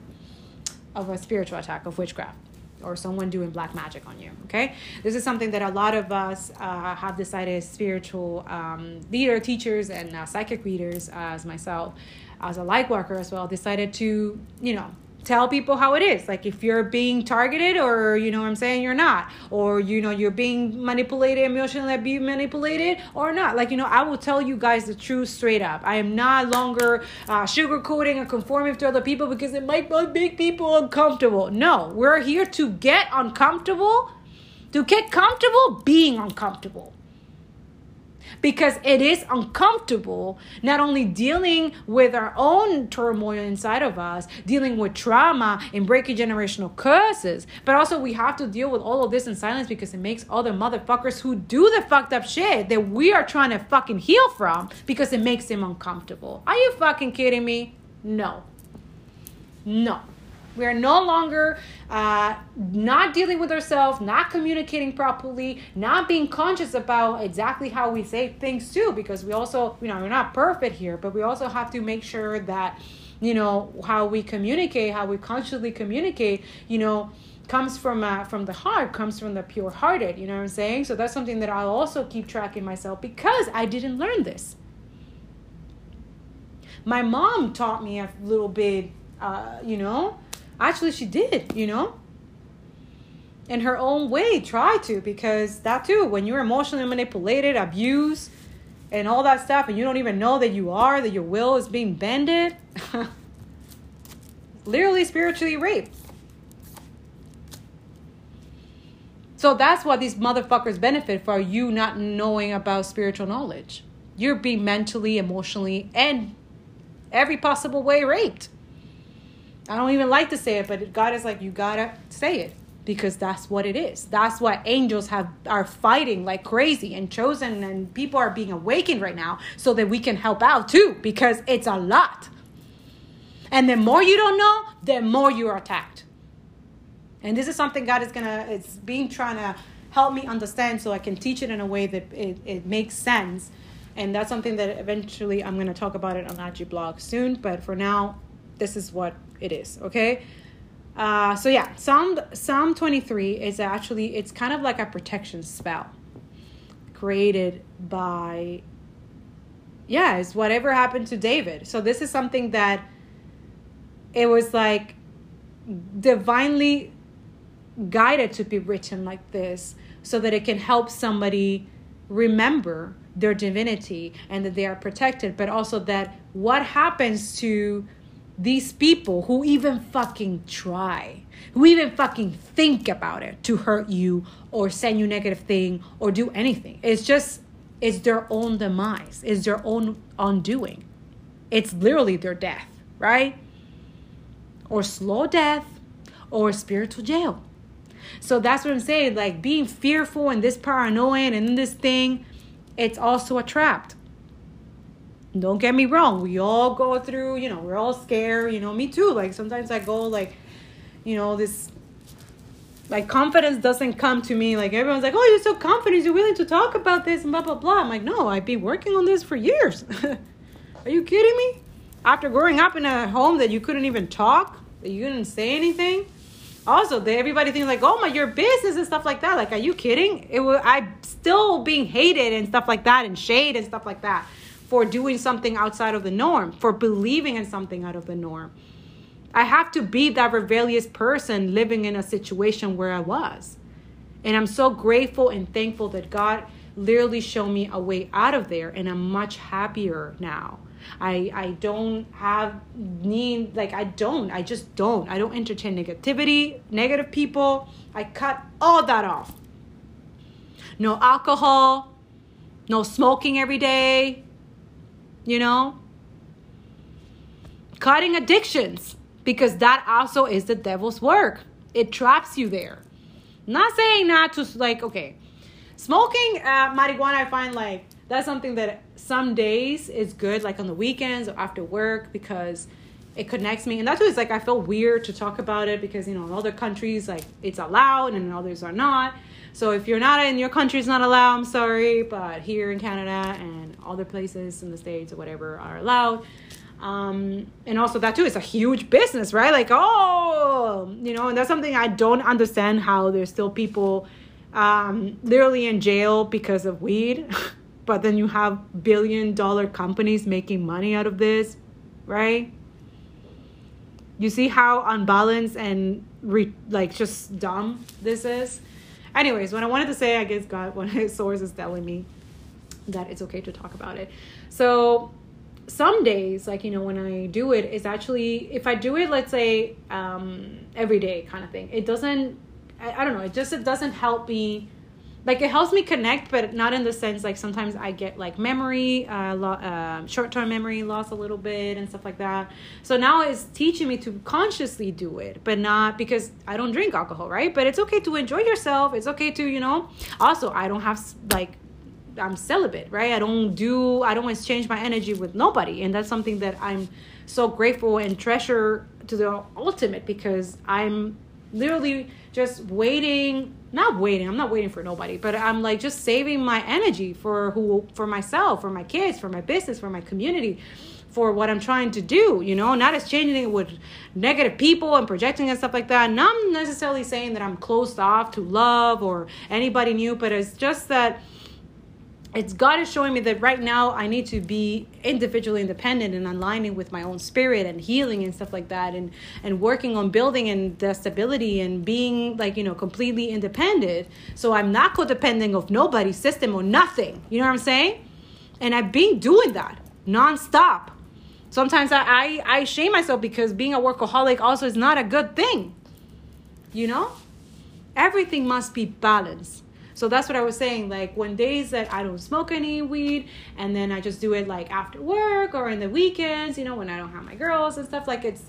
of a spiritual attack of witchcraft or someone doing black magic on you. Okay, this is something that a lot of us uh, have decided as spiritual um, leader teachers and uh, psychic readers, as myself, as a light worker as well, decided to you know tell people how it is. Like if you're being targeted or you know what i'm saying you're not or you know you're being manipulated emotionally being manipulated or not. Like you know i will tell you guys the truth straight up. I am not longer uh, sugarcoating or conforming to other people because it might make people uncomfortable. No we're here to get uncomfortable to get comfortable being uncomfortable because it is uncomfortable not only dealing with our own turmoil inside of us, dealing with trauma and breaking generational curses, but also we have to deal with all of this in silence because it makes other motherfuckers who do the fucked up shit that we are trying to fucking heal from because it makes them uncomfortable. Are you fucking kidding me? No. No. We are no longer uh, not dealing with ourselves, not communicating properly, not being conscious about exactly how we say things too, because we also, you know, we're not perfect here, but we also have to make sure that, you know, how we communicate, how we consciously communicate, you know, comes from uh, from the heart, comes from the pure hearted. You know what I'm saying? So that's something that I'll also keep tracking myself because I didn't learn this. My mom taught me a little bit, uh, you know, Actually, she did, you know? In her own way, try to, because that too, when you're emotionally manipulated, abused, and all that stuff, and you don't even know that you are, that your will is being bended, literally spiritually raped. So that's what these motherfuckers benefit for you not knowing about spiritual knowledge. You're being mentally, emotionally, and every possible way raped. I don't even like to say it, but God is like, you gotta say it because that's what it is. That's what angels have are fighting like crazy and chosen and people are being awakened right now so that we can help out too because it's a lot. And the more you don't know, the more you are attacked. And this is something God is gonna it's being trying to help me understand so I can teach it in a way that it, it makes sense. And that's something that eventually I'm gonna talk about it on Agi blog soon. But for now, this is what it is okay? Uh, so yeah psalm psalm 23 is actually it's kind of like a protection spell created by yeah it's whatever happened to david. So this is something that it was like divinely guided to be written like this so that it can help somebody remember their divinity and that they are protected but also that what happens to these people who even fucking try, who even fucking think about it to hurt you or send you negative thing or do anything. It's just it's their own demise, it's their own undoing. It's literally their death, right? Or slow death or spiritual jail. So that's what I'm saying. Like being fearful and this paranoia and this thing, it's also a trap don't get me wrong we all go through you know we're all scared you know me too. Like sometimes i go like you know this like confidence doesn't come to me. Like everyone's like oh you're so confident you're willing to talk about this and blah blah blah. I'm like no i've been working on this for years. Are you kidding me? After growing up in a home that you couldn't even talk that you didn't say anything. Also they, everybody thinks like oh my your business and stuff like that. Like are you kidding? It was i'm still being hated and stuff like that and shade and stuff like that for doing something outside of the norm for believing in something out of the norm I have to be that rebellious person living in a situation where I was. And I'm so grateful and thankful that God literally showed me a way out of there and I'm much happier now. I I don't have need like I don't. I just don't. I don't entertain negativity, negative people. I cut all that off. No alcohol, no smoking every day. You know? Cutting addictions because that also is the devil's work. It traps you there. Not saying not to like okay, smoking uh, marijuana. I find like that's something that some days is good, like on the weekends or after work, because it connects me. And that's why it's like I feel weird to talk about it because you know in other countries like it's allowed and in others are not. So if you're not in your country, it's not allowed. I'm sorry, but here in Canada and other places in the states or whatever are allowed. Um, and also that too is a huge business, right? Like, oh, you know, and that's something I don't understand how there's still people um, literally in jail because of weed, but then you have billion dollar companies making money out of this, right? You see how unbalanced and re- like just dumb this is. Anyways, what I wanted to say, I guess God, one of his sources telling me that it's okay to talk about it. So some days like you know when i do it it's actually if i do it let's say um every day kind of thing it doesn't I, I, don't know it just it doesn't help me like it helps me connect but not in the sense like sometimes i get like memory uh, lo- uh short-term memory loss a little bit and stuff like that. So now it's teaching me to consciously do it but not because i don't drink alcohol right? But it's okay to enjoy yourself. It's okay to you know. Also i don't have like I'm celibate, right? I don't do I don't exchange my energy with nobody, and that's something that I'm so grateful and treasure to the ultimate because I'm literally just waiting not waiting i'm not waiting for nobody but i'm like just saving my energy for who for myself for my kids for my business for my community for what i'm trying to do you know? Not exchanging it with negative people and projecting and stuff like that. Not necessarily saying that i'm closed off to love or anybody new but it's just that it's God is showing me that right now I need to be individually independent and aligning with my own spirit and healing and stuff like that and and working on building and the stability and being like you know completely independent. So I'm not codependent of nobody's system or nothing. You know what I'm saying? And I've been doing that nonstop. Sometimes I, I, I shame myself because being a workaholic also is not a good thing. You know? Everything must be balanced so that's what I was saying. Like when days that I don't smoke any weed and then I just do it like after work or in the weekends, you know, when I don't have my girls and stuff, like it's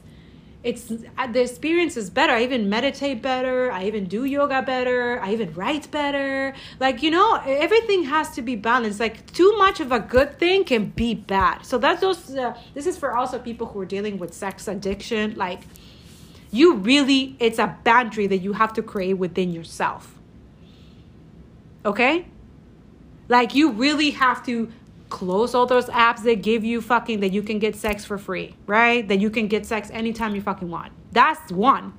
it's uh, the experience is better. I even meditate better. I even do yoga better. I even write better. Like, you know, everything has to be balanced. Like, too much of a good thing can be bad. So, that's those, uh, this is for also people who are dealing with sex addiction. Like, you really, it's a boundary that you have to create within yourself Okay? Like you really have to close all those apps that give you fucking that you can get sex for free, right? That you can get sex anytime you fucking want. That's one.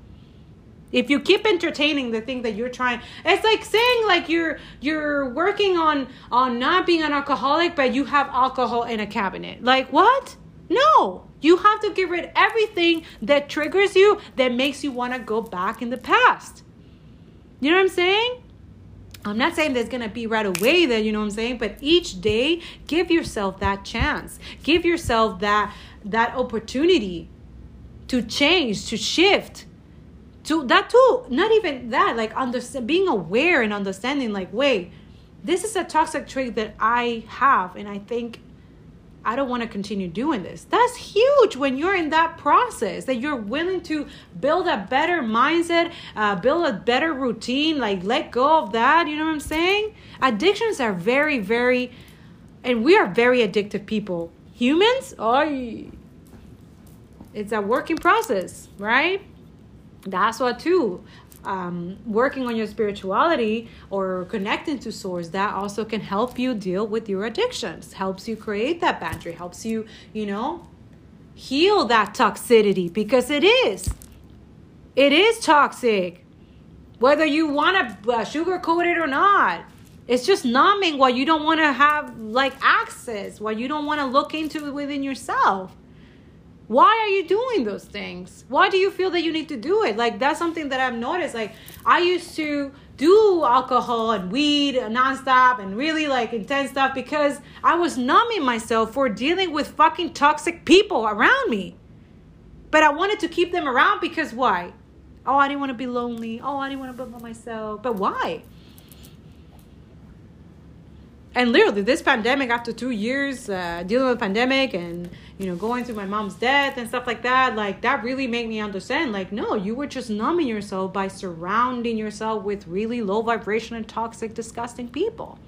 If you keep entertaining the thing that you're trying, it's like saying like you're you're working on on not being an alcoholic, but you have alcohol in a cabinet. Like what? No. You have to get rid of everything that triggers you that makes you want to go back in the past. You know what I'm saying? I'm not saying there's gonna be right away that you know what I'm saying, but each day give yourself that chance. Give yourself that that opportunity to change, to shift. To that too, not even that, like understand being aware and understanding, like, wait, this is a toxic trait that I have, and I think I don't want to continue doing this. That's huge when you're in that process, that you're willing to build a better mindset, uh, build a better routine, like let go of that. You know what I'm saying? Addictions are very, very, and we are very addictive people. Humans, oh, it's a working process, right? That's what too. Um, working on your spirituality or connecting to source that also can help you deal with your addictions helps you create that boundary helps you you know heal that toxicity because it is it is toxic. Whether you want to uh, sugarcoat it or not it's just numbing what you don't want to have like access what you don't want to look into within yourself why are you doing those things? Why do you feel that you need to do it? Like that's something that i've noticed. Like i used to do alcohol and weed nonstop and really like intense stuff because i was numbing myself for dealing with fucking toxic people around me. But i wanted to keep them around because why? Oh i didn't want to be lonely. Oh i didn't want to be by myself. But why and literally this pandemic after two years uh, dealing with pandemic and you know going through my mom's death and stuff like that like that really made me understand like no you were just numbing yourself by surrounding yourself with really low vibration and toxic disgusting people.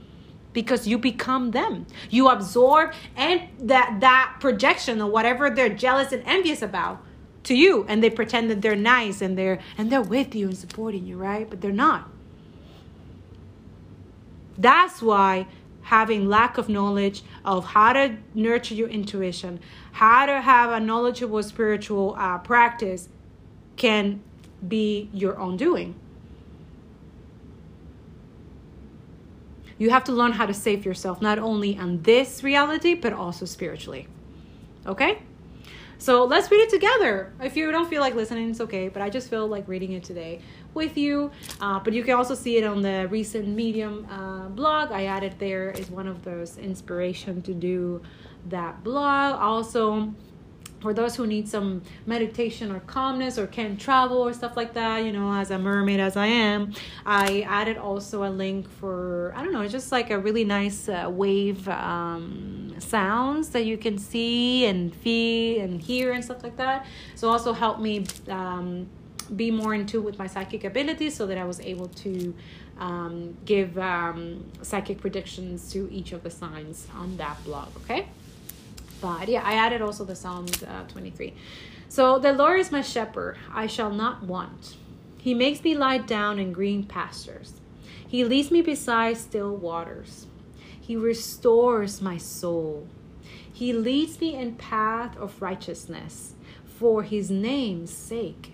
Because you become them. You absorb and that that projection of whatever they're jealous and envious about to you. And they pretend that they're nice and they're and they're with you and supporting you right? But they're not. That's why having lack of knowledge of how to nurture your intuition, how to have a knowledgeable spiritual uh, practice can be your own doing. You have to learn how to save yourself, not only on this reality, but also spiritually. Okay? So let's read it together. If you don't feel like listening, it's okay, but I just feel like reading it today with you. Uh, but you can also see it on the recent Medium uh, blog. I added there is one of those inspiration to do that blog. Also, for those who need some meditation or calmness or can travel or stuff like that, you know, as a mermaid as I am, I added also a link for, I don't know, it's just like a really nice uh, wave um, sounds that you can see and feel and hear and stuff like that. So also help me um, be more in tune with my psychic abilities so that I was able to um, give um, psychic predictions to each of the signs on that blog. Okay. But yeah, I added also the Psalms uh, 23. So the Lord is my shepherd, I shall not want. He makes me lie down in green pastures. He leads me beside still waters. He restores my soul. He leads me in path of righteousness for his name's sake.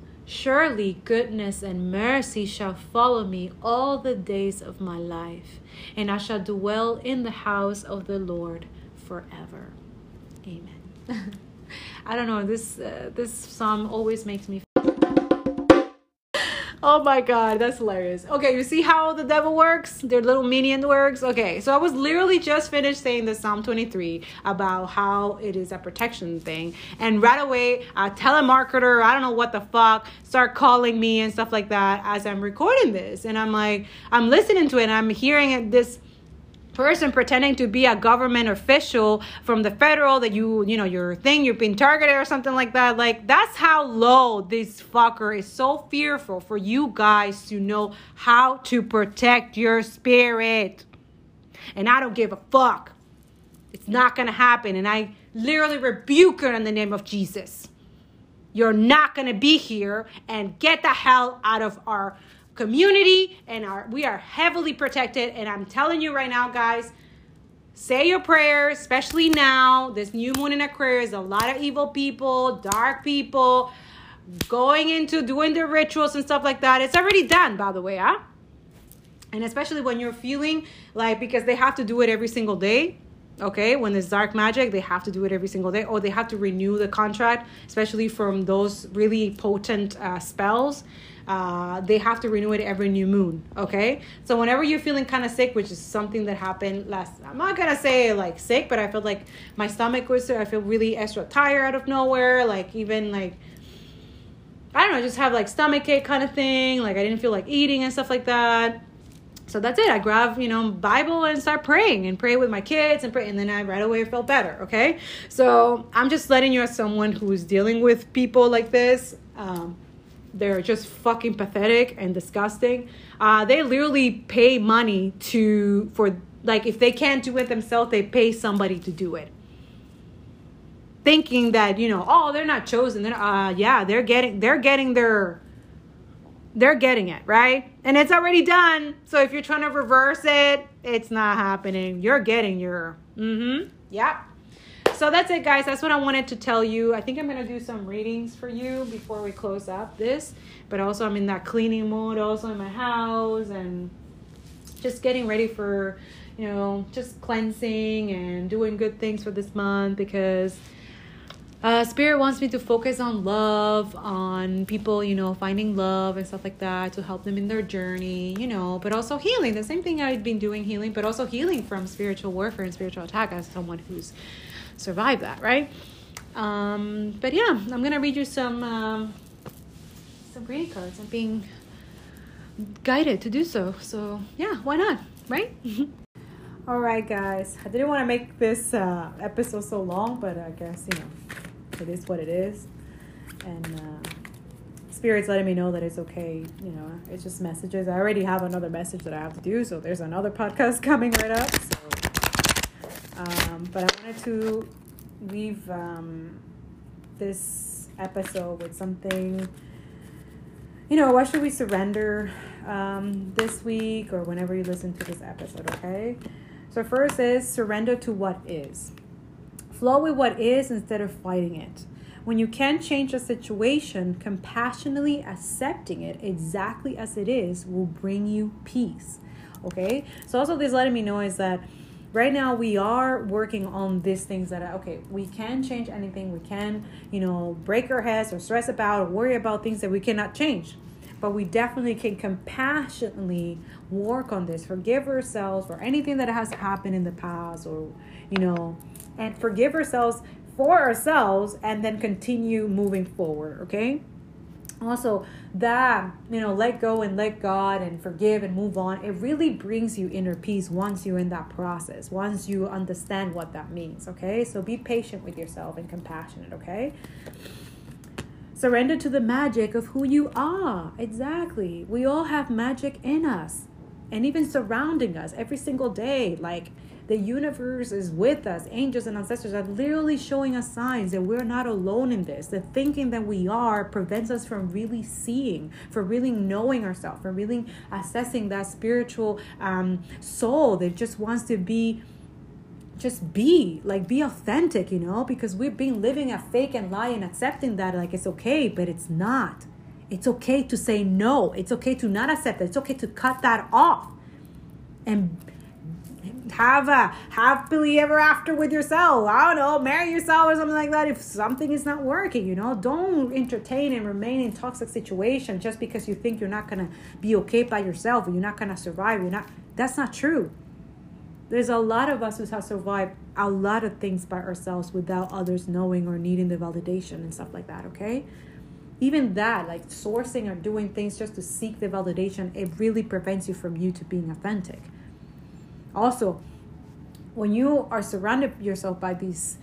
Surely goodness and mercy shall follow me all the days of my life, and I shall dwell in the house of the Lord forever. Amen. I don't know this uh, this psalm always makes me Oh my god, that's hilarious. Okay, you see how the devil works? Their little minion works? Okay, so I was literally just finished saying the Psalm 23 about how it is a protection thing. And right away, a telemarketer, I don't know what the fuck, start calling me and stuff like that as I'm recording this. And I'm like, I'm listening to it and I'm hearing it, this person pretending to be a government official from the federal that you you know your thing you've been targeted or something like that. Like that's how low this fucker is. So fearful for you guys to know how to protect your spirit. And i don't give a fuck. It's not gonna happen. And i literally rebuke her in the name of jesus. You're not gonna be here and get the hell out of our community and our we are heavily protected and i'm telling you right now guys say your prayers especially now. This new moon in aquarius a lot of evil people dark people going into doing the rituals and stuff like that. It's already done by the way huh and especially when you're feeling like because they have to do it every single day okay? When there's dark magic they have to do it every single day or they have to renew the contract especially from those really potent uh, spells uh, they have to renew it every new moon. Okay, so whenever you're feeling kind of sick, which is something that happened last, I'm not gonna say like sick, but I felt like my stomach was. I feel really extra tired out of nowhere. Like even like I don't know, just have like stomach ache kind of thing. Like I didn't feel like eating and stuff like that. so that's it. I grab, you know, Bible and start praying and pray with my kids and pray, and then I right away felt better. Okay, so I'm just letting you as someone who's dealing with people like this. Um, they're just fucking pathetic and disgusting. Uh, they literally pay money to for like if they can't do it themselves, they pay somebody to do it. Thinking that you know, oh, they're not chosen. They're uh, yeah, they're getting they're getting their they're getting it, right? And it's already done. So if you're trying to reverse it, it's not happening. You're getting your mm-hmm. Yep. So that's it, guys. That's what I wanted to tell you. I think I'm gonna do some readings for you before we close up this. But also I'm in that cleaning mode also in my house and just getting ready for, you know, just cleansing and doing good things for this month because uh, spirit wants me to focus on love on people you know finding love and stuff like that to help them in their journey you know but also healing the same thing i've been doing healing but also healing from spiritual warfare and spiritual attack as someone who's survived that right um, but yeah i'm gonna read you some um, some greeting cards i'm being guided to do so so yeah why not right all right guys i didn't want to make this uh, episode so long but i guess you know it is what it is. And uh, Spirit's letting me know that it's okay. You know, it's just messages. I already have another message that I have to do, so there's another podcast coming right up. So, um, but I wanted to leave um, this episode with something. You know, what should we surrender um, this week or whenever you listen to this episode? Okay. So first is surrender to what is. Flow with what is instead of fighting it. When you can change a situation, compassionately accepting it exactly as it is will bring you peace. Okay? So, also, this letting me know is that right now we are working on these things that are okay we can change anything. We can you know break our heads or stress about or worry about things that we cannot change. But we definitely can compassionately work on this. Forgive ourselves for anything that has happened in the past or you know and forgive ourselves for ourselves and then continue moving forward, okay? Also, that, you know, let go and let God and forgive and move on, it really brings you inner peace once you're in that process, once you understand what that means, okay? So be patient with yourself and compassionate, okay? Surrender to the magic of who you are. Exactly. We all have magic in us and even surrounding us every single day. Like, the universe is with us. Angels and ancestors are literally showing us signs that we're not alone in this. The thinking that we are prevents us from really seeing, from really knowing ourselves, from really assessing that spiritual um, soul that just wants to be just be like be authentic you know because we've been living a fake and lie and accepting that like it's okay but it's not it's okay to say no it's okay to not accept it it's okay to cut that off and have a happily ever after with yourself. I don't know, marry yourself or something like that. If something is not working, you know, don't entertain and remain in toxic situation just because you think you're not gonna be okay by yourself you're not gonna survive. You're not. That's not true. There's a lot of us who have survived a lot of things by ourselves without others knowing or needing the validation and stuff like that. Okay even that like sourcing or doing things just to seek the validation it really prevents you from you to being authentic also, when you are surrounded yourself by these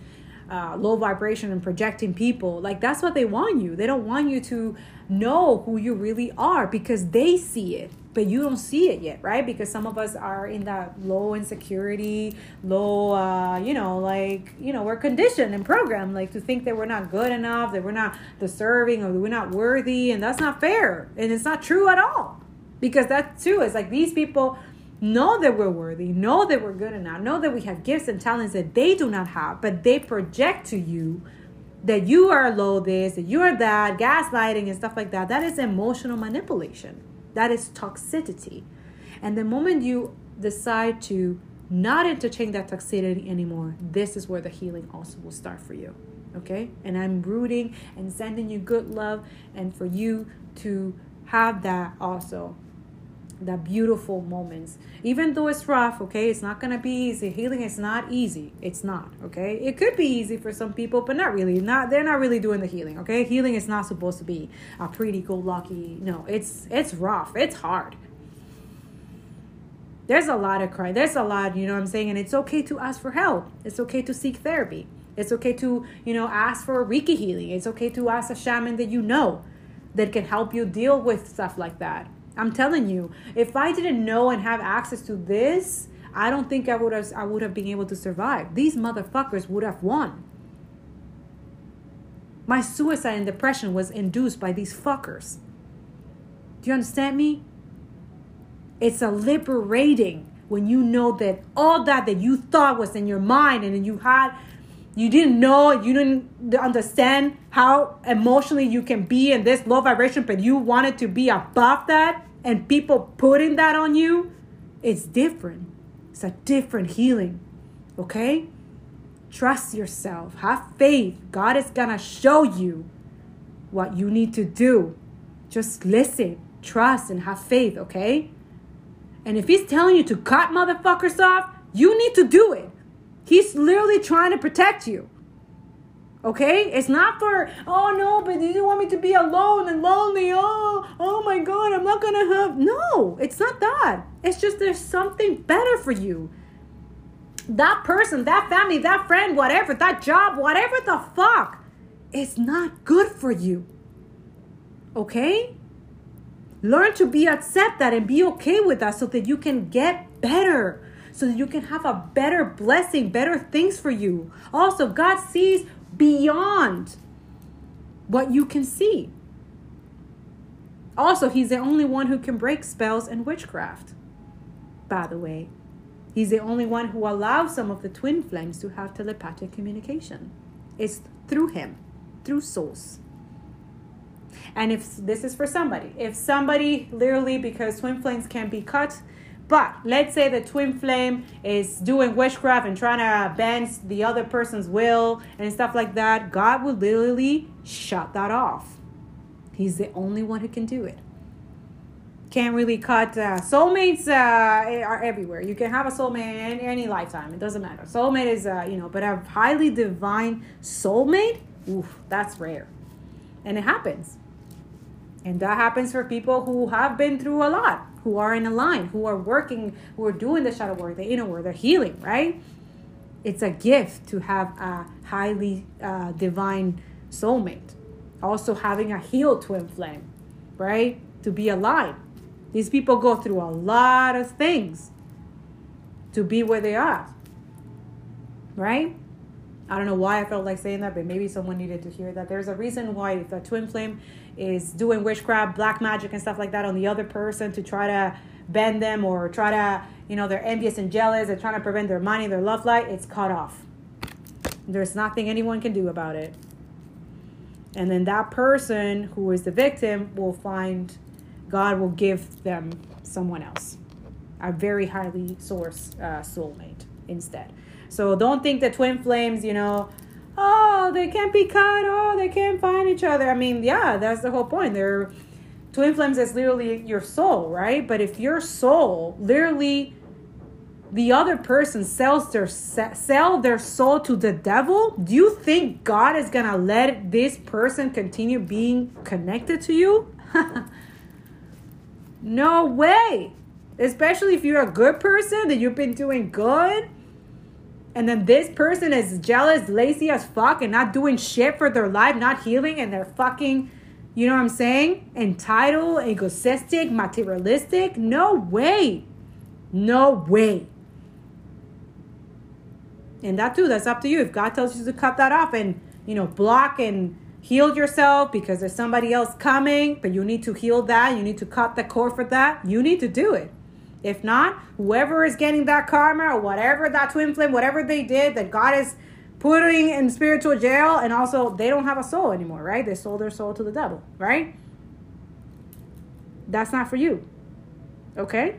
uh, low vibration and projecting people, like that's what they want you. They don't want you to know who you really are because they see it, but you don't see it yet, right? Because some of us are in that low insecurity, low, uh, you know, like, you know, we're conditioned and programmed like to think that we're not good enough, that we're not deserving, or we're not worthy, and that's not fair. And it's not true at all. Because that too is like these people know that we're worthy, know that we're good enough, know that we have gifts and talents that they do not have, but they project to you that you are low this, that you are that, gaslighting and stuff like that. That is emotional manipulation. That is toxicity. And the moment you decide to not entertain that toxicity anymore, this is where the healing also will start for you. Okay? And I'm rooting and sending you good love and for you to have that also that beautiful moments even though it's rough okay it's not gonna be easy healing is not easy it's not okay it could be easy for some people but not really not they're not really doing the healing okay healing is not supposed to be a pretty go lucky no it's it's rough it's hard There's a lot of crying. There's a lot, you know what I'm saying? And it's okay to ask for help. It's okay to seek therapy. It's okay to, you know, ask for a Reiki healing. It's okay to ask a shaman that you know that can help you deal with stuff like that. I'm telling you, if I didn't know and have access to this, I don't think I would have I would have been able to survive. These motherfuckers would have won. My suicide and depression was induced by these fuckers. Do you understand me? It's a liberating when you know that all that that you thought was in your mind and you had you didn't know, you didn't understand how emotionally you can be in this low vibration, but you wanted to be above that, and people putting that on you, it's different. It's a different healing. Okay? Trust yourself. Have faith. God is going to show you what you need to do. Just listen, trust, and have faith. Okay? And if He's telling you to cut motherfuckers off, you need to do it. He's literally trying to protect you. Okay? It's not for, oh no, but you want me to be alone and lonely. Oh, oh my God, I'm not gonna have. No, it's not that. It's just there's something better for you. That person, that family, that friend, whatever, that job, whatever the fuck, it's not good for you. Okay? Learn to be accept that and be okay with that so that you can get better so that you can have a better blessing, better things for you. Also, God sees beyond what you can see. Also, He's the only one who can break spells and witchcraft. By the way, He's the only one who allows some of the twin flames to have telepathic communication. It's through Him, through souls. And if this is for somebody, if somebody literally, because twin flames can be cut, but let's say the twin flame is doing witchcraft and trying to bend the other person's will and stuff like that. God will literally shut that off. He's the only one who can do it. Can't really cut. Uh, soulmates uh, are everywhere. You can have a soulmate in any lifetime. It doesn't matter. Soulmate is, uh, you know, but a highly divine soulmate, oof, that's rare. And it happens. And that happens for people who have been through a lot, who are in a line, who are working, who are doing the shadow work, the inner work, they're healing, right? It's a gift to have a highly uh, divine soulmate. Also, having a healed twin flame, right? To be aligned. These people go through a lot of things to be where they are, right? I don't know why I felt like saying that, but maybe someone needed to hear that. There's a reason why the twin flame is doing witchcraft, black magic, and stuff like that on the other person to try to bend them or try to, you know, they're envious and jealous. They're trying to prevent their money, their love life. It's cut off. There's nothing anyone can do about it. And then that person who is the victim will find, God will give them someone else, a very highly source uh, soulmate instead. So don't think that twin flames, you know, oh, they can't be cut. Oh, they can't find each other. I mean, yeah, that's the whole point. They're twin flames is literally your soul, right? But if your soul literally the other person sells their sell their soul to the devil, do you think God is to let this person continue being connected to you? no way. Especially if you're a good person that you've been doing good and then this person is jealous, lazy as fuck, and not doing shit for their life, not healing, and they're fucking, you know what I'm saying? Entitled, egotistic, materialistic. No way. No way. And that too, that's up to you. If God tells you to cut that off and, you know, block and heal yourself because there's somebody else coming, but you need to heal that, you need to cut the cord for that, you need to do it. If not, whoever is getting that karma or whatever that twin flame, whatever they did that God is putting in spiritual jail, and also they don't have a soul anymore, right? They sold their soul to the devil, right? That's not for you. Okay?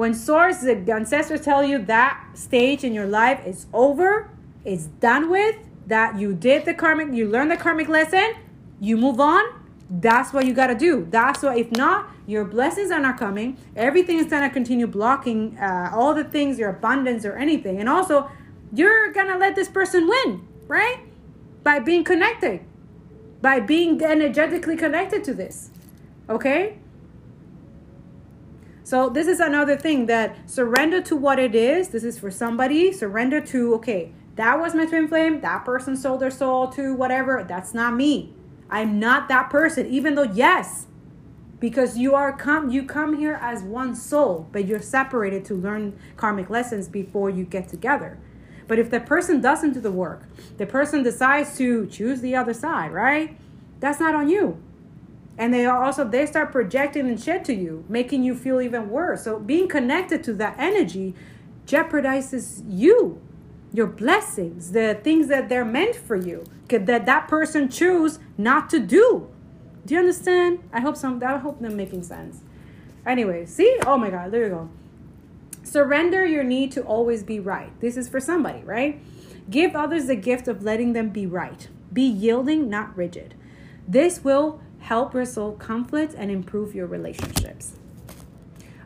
When source, the ancestors tell you that stage in your life is over, it's done with, that you did the karmic, you learned the karmic lesson, you move on, that's what you got to do. That's what, if not, your blessings are not coming. Everything is going to continue blocking uh, all the things, your abundance or anything. And also, you're going to let this person win, right? By being connected, by being energetically connected to this. Okay? So this is another thing that surrender to what it is. This is for somebody. Surrender to okay, that was my twin flame. That person sold their soul to whatever. That's not me. I'm not that person. Even though yes, because you are come you come here as one soul, but you're separated to learn karmic lessons before you get together. But if the person doesn't do the work, the person decides to choose the other side, right? That's not on you and they also they start projecting and shit to you making you feel even worse. So being connected to that energy jeopardizes you your blessings the things that they're meant for you that that person choose not to do. Do you understand? I hope some i hope them making sense. Anyway see? Oh my god there you go. Surrender your need to always be right. This is for somebody right? Give others the gift of letting them be right. Be yielding not rigid. This will help resolve conflicts and improve your relationships.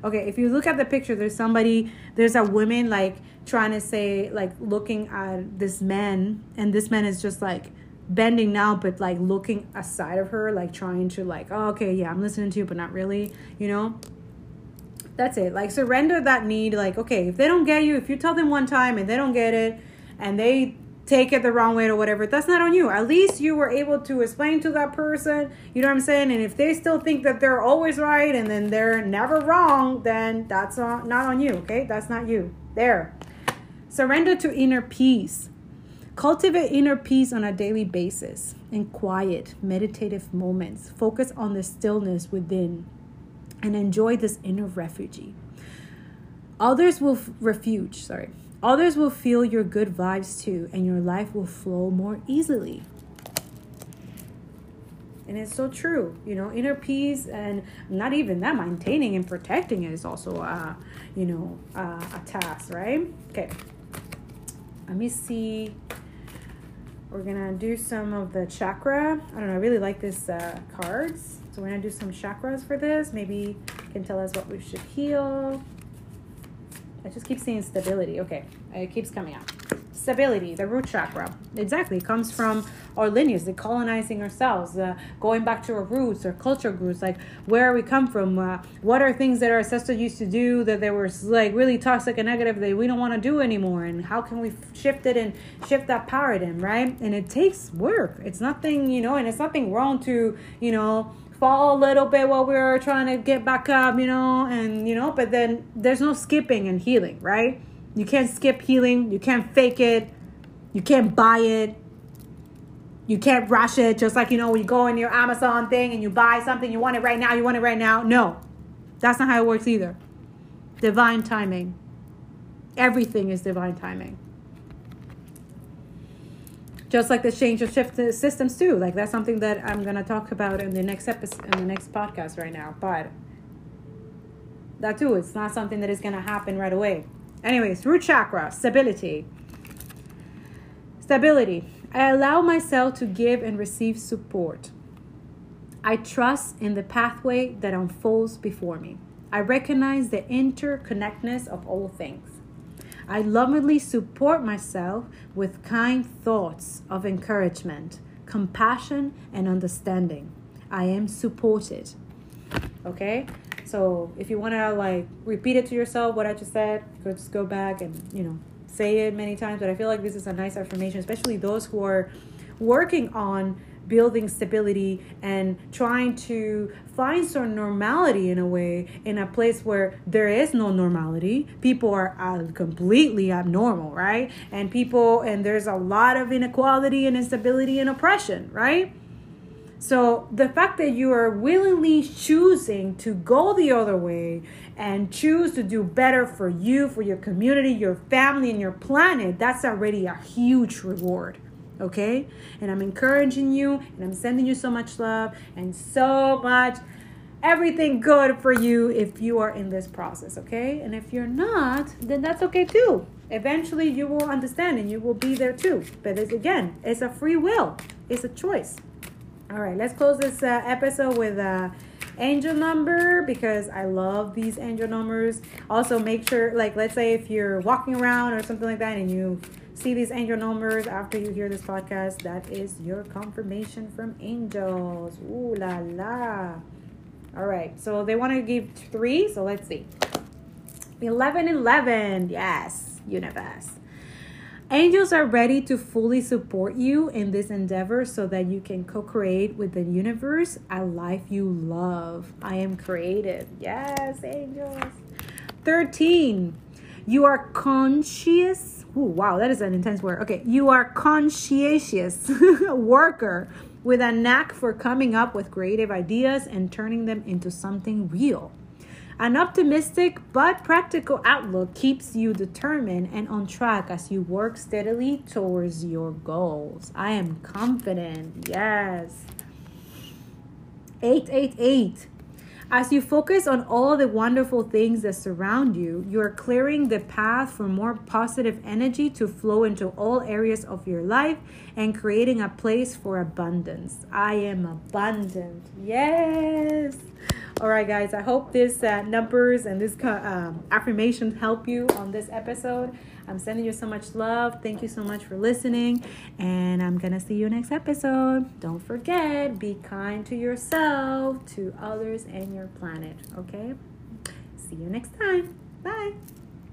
Okay, if you look at the picture, there's somebody, there's a woman like trying to say, like looking at this man, and this man is just like bending now, but like looking aside of her, like trying to, like, oh, okay, yeah, I'm listening to you, but not really, you know? That's it. Like, surrender that need. Like, okay, if they don't get you, if you tell them one time and they don't get it, and they take it the wrong way or whatever. That's not on you. At least you were able to explain to that person you know what i'm saying? And if they still think that they're always right and then they're never wrong then that's not, not on you okay? That's not you. There. Surrender to inner peace. Cultivate inner peace on a daily basis in quiet meditative moments. Focus on the stillness within and enjoy this inner refuge others will f- refuge sorry Others will feel your good vibes too, and your life will flow more easily. And it's so true, you know, inner peace and not even that, maintaining and protecting it is also, uh, you know, uh, a task, right? Okay. Let me see. We're gonna do some of the chakra. I don't know, I really like this uh, cards. So we're gonna do some chakras for this. Maybe can tell us what we should heal. I just keep seeing stability. Okay, it keeps coming out. Stability, the root chakra. Exactly, it comes from our lineage, the colonizing ourselves, uh, going back to our roots, our cultural roots, like where we come from, uh, what are things that our ancestors used to do that they were like really toxic and negative that we don't want to do anymore, and how can we shift it and shift that paradigm, right? And it takes work. It's nothing, you know, and it's nothing wrong to, you know, fall a little bit while we are trying to get back up, you know, and you know, but then there's no skipping and healing, right? You can't skip healing, you can't fake it, you can't buy it, you can't rush it. Just like you know, when you go in your Amazon thing and you buy something, you want it right now, you want it right now. No, that's not how it works either. Divine timing. Everything is divine timing just like the change of shift uh, systems too. Like that's something that i'm going to talk about in the next episode in the next podcast right now but that too it's not something that is going to happen right away. Anyways root chakra stability. Stability. I allow myself to give and receive support. I trust in the pathway that unfolds before me. I recognize the interconnectedness of all things I lovingly support myself with kind thoughts of encouragement, compassion, and understanding. I am supported. Okay? So if you want to like repeat it to yourself, what I just said, you could just go back and, you know, say it many times. But I feel like this is a nice affirmation, especially those who are working on building stability and trying to find some normality in a way in a place where there is no normality. People are uh, completely abnormal right? And people and there's a lot of inequality and instability and oppression right? So the fact that you are willingly choosing to go the other way and choose to do better for you, for your community, your family, and your planet, that's already a huge reward okay? And I'm encouraging you and I'm sending you so much love and so much everything good for you if you are in this process, okay? And if you're not, then that's okay too. Eventually you will understand and you will be there too. But it's again, it's a free will. It's a choice. All right, let's close this uh, episode with a angel number because I love these angel numbers. Also, make sure, like, let's say if you're walking around or something like that and you see these angel numbers after you hear this podcast, that is your confirmation from angels. Ooh la la. All right. So they want to give three. So let's see. 11 11. Yes, universe. Angels are ready to fully support you in this endeavor so that you can co create with the universe a life you love. I am creative. Yes, angels. 13. You are conscious. Ooh, wow, that is an intense word. Okay, you are conscientious worker with a knack for coming up with creative ideas and turning them into something real. An optimistic but practical outlook keeps you determined and on track as you work steadily towards your goals. I am confident. Yes. 888. As you focus on all the wonderful things that surround you, you are clearing the path for more positive energy to flow into all areas of your life and creating a place for abundance. I am abundant. Yes. All right, guys. I hope this uh, numbers and this um, affirmation help you on this episode. I'm sending you so much love. Thank you so much for listening. And I'm going to see you next episode. Don't forget, be kind to yourself, to others, and your planet. Okay? See you next time. Bye.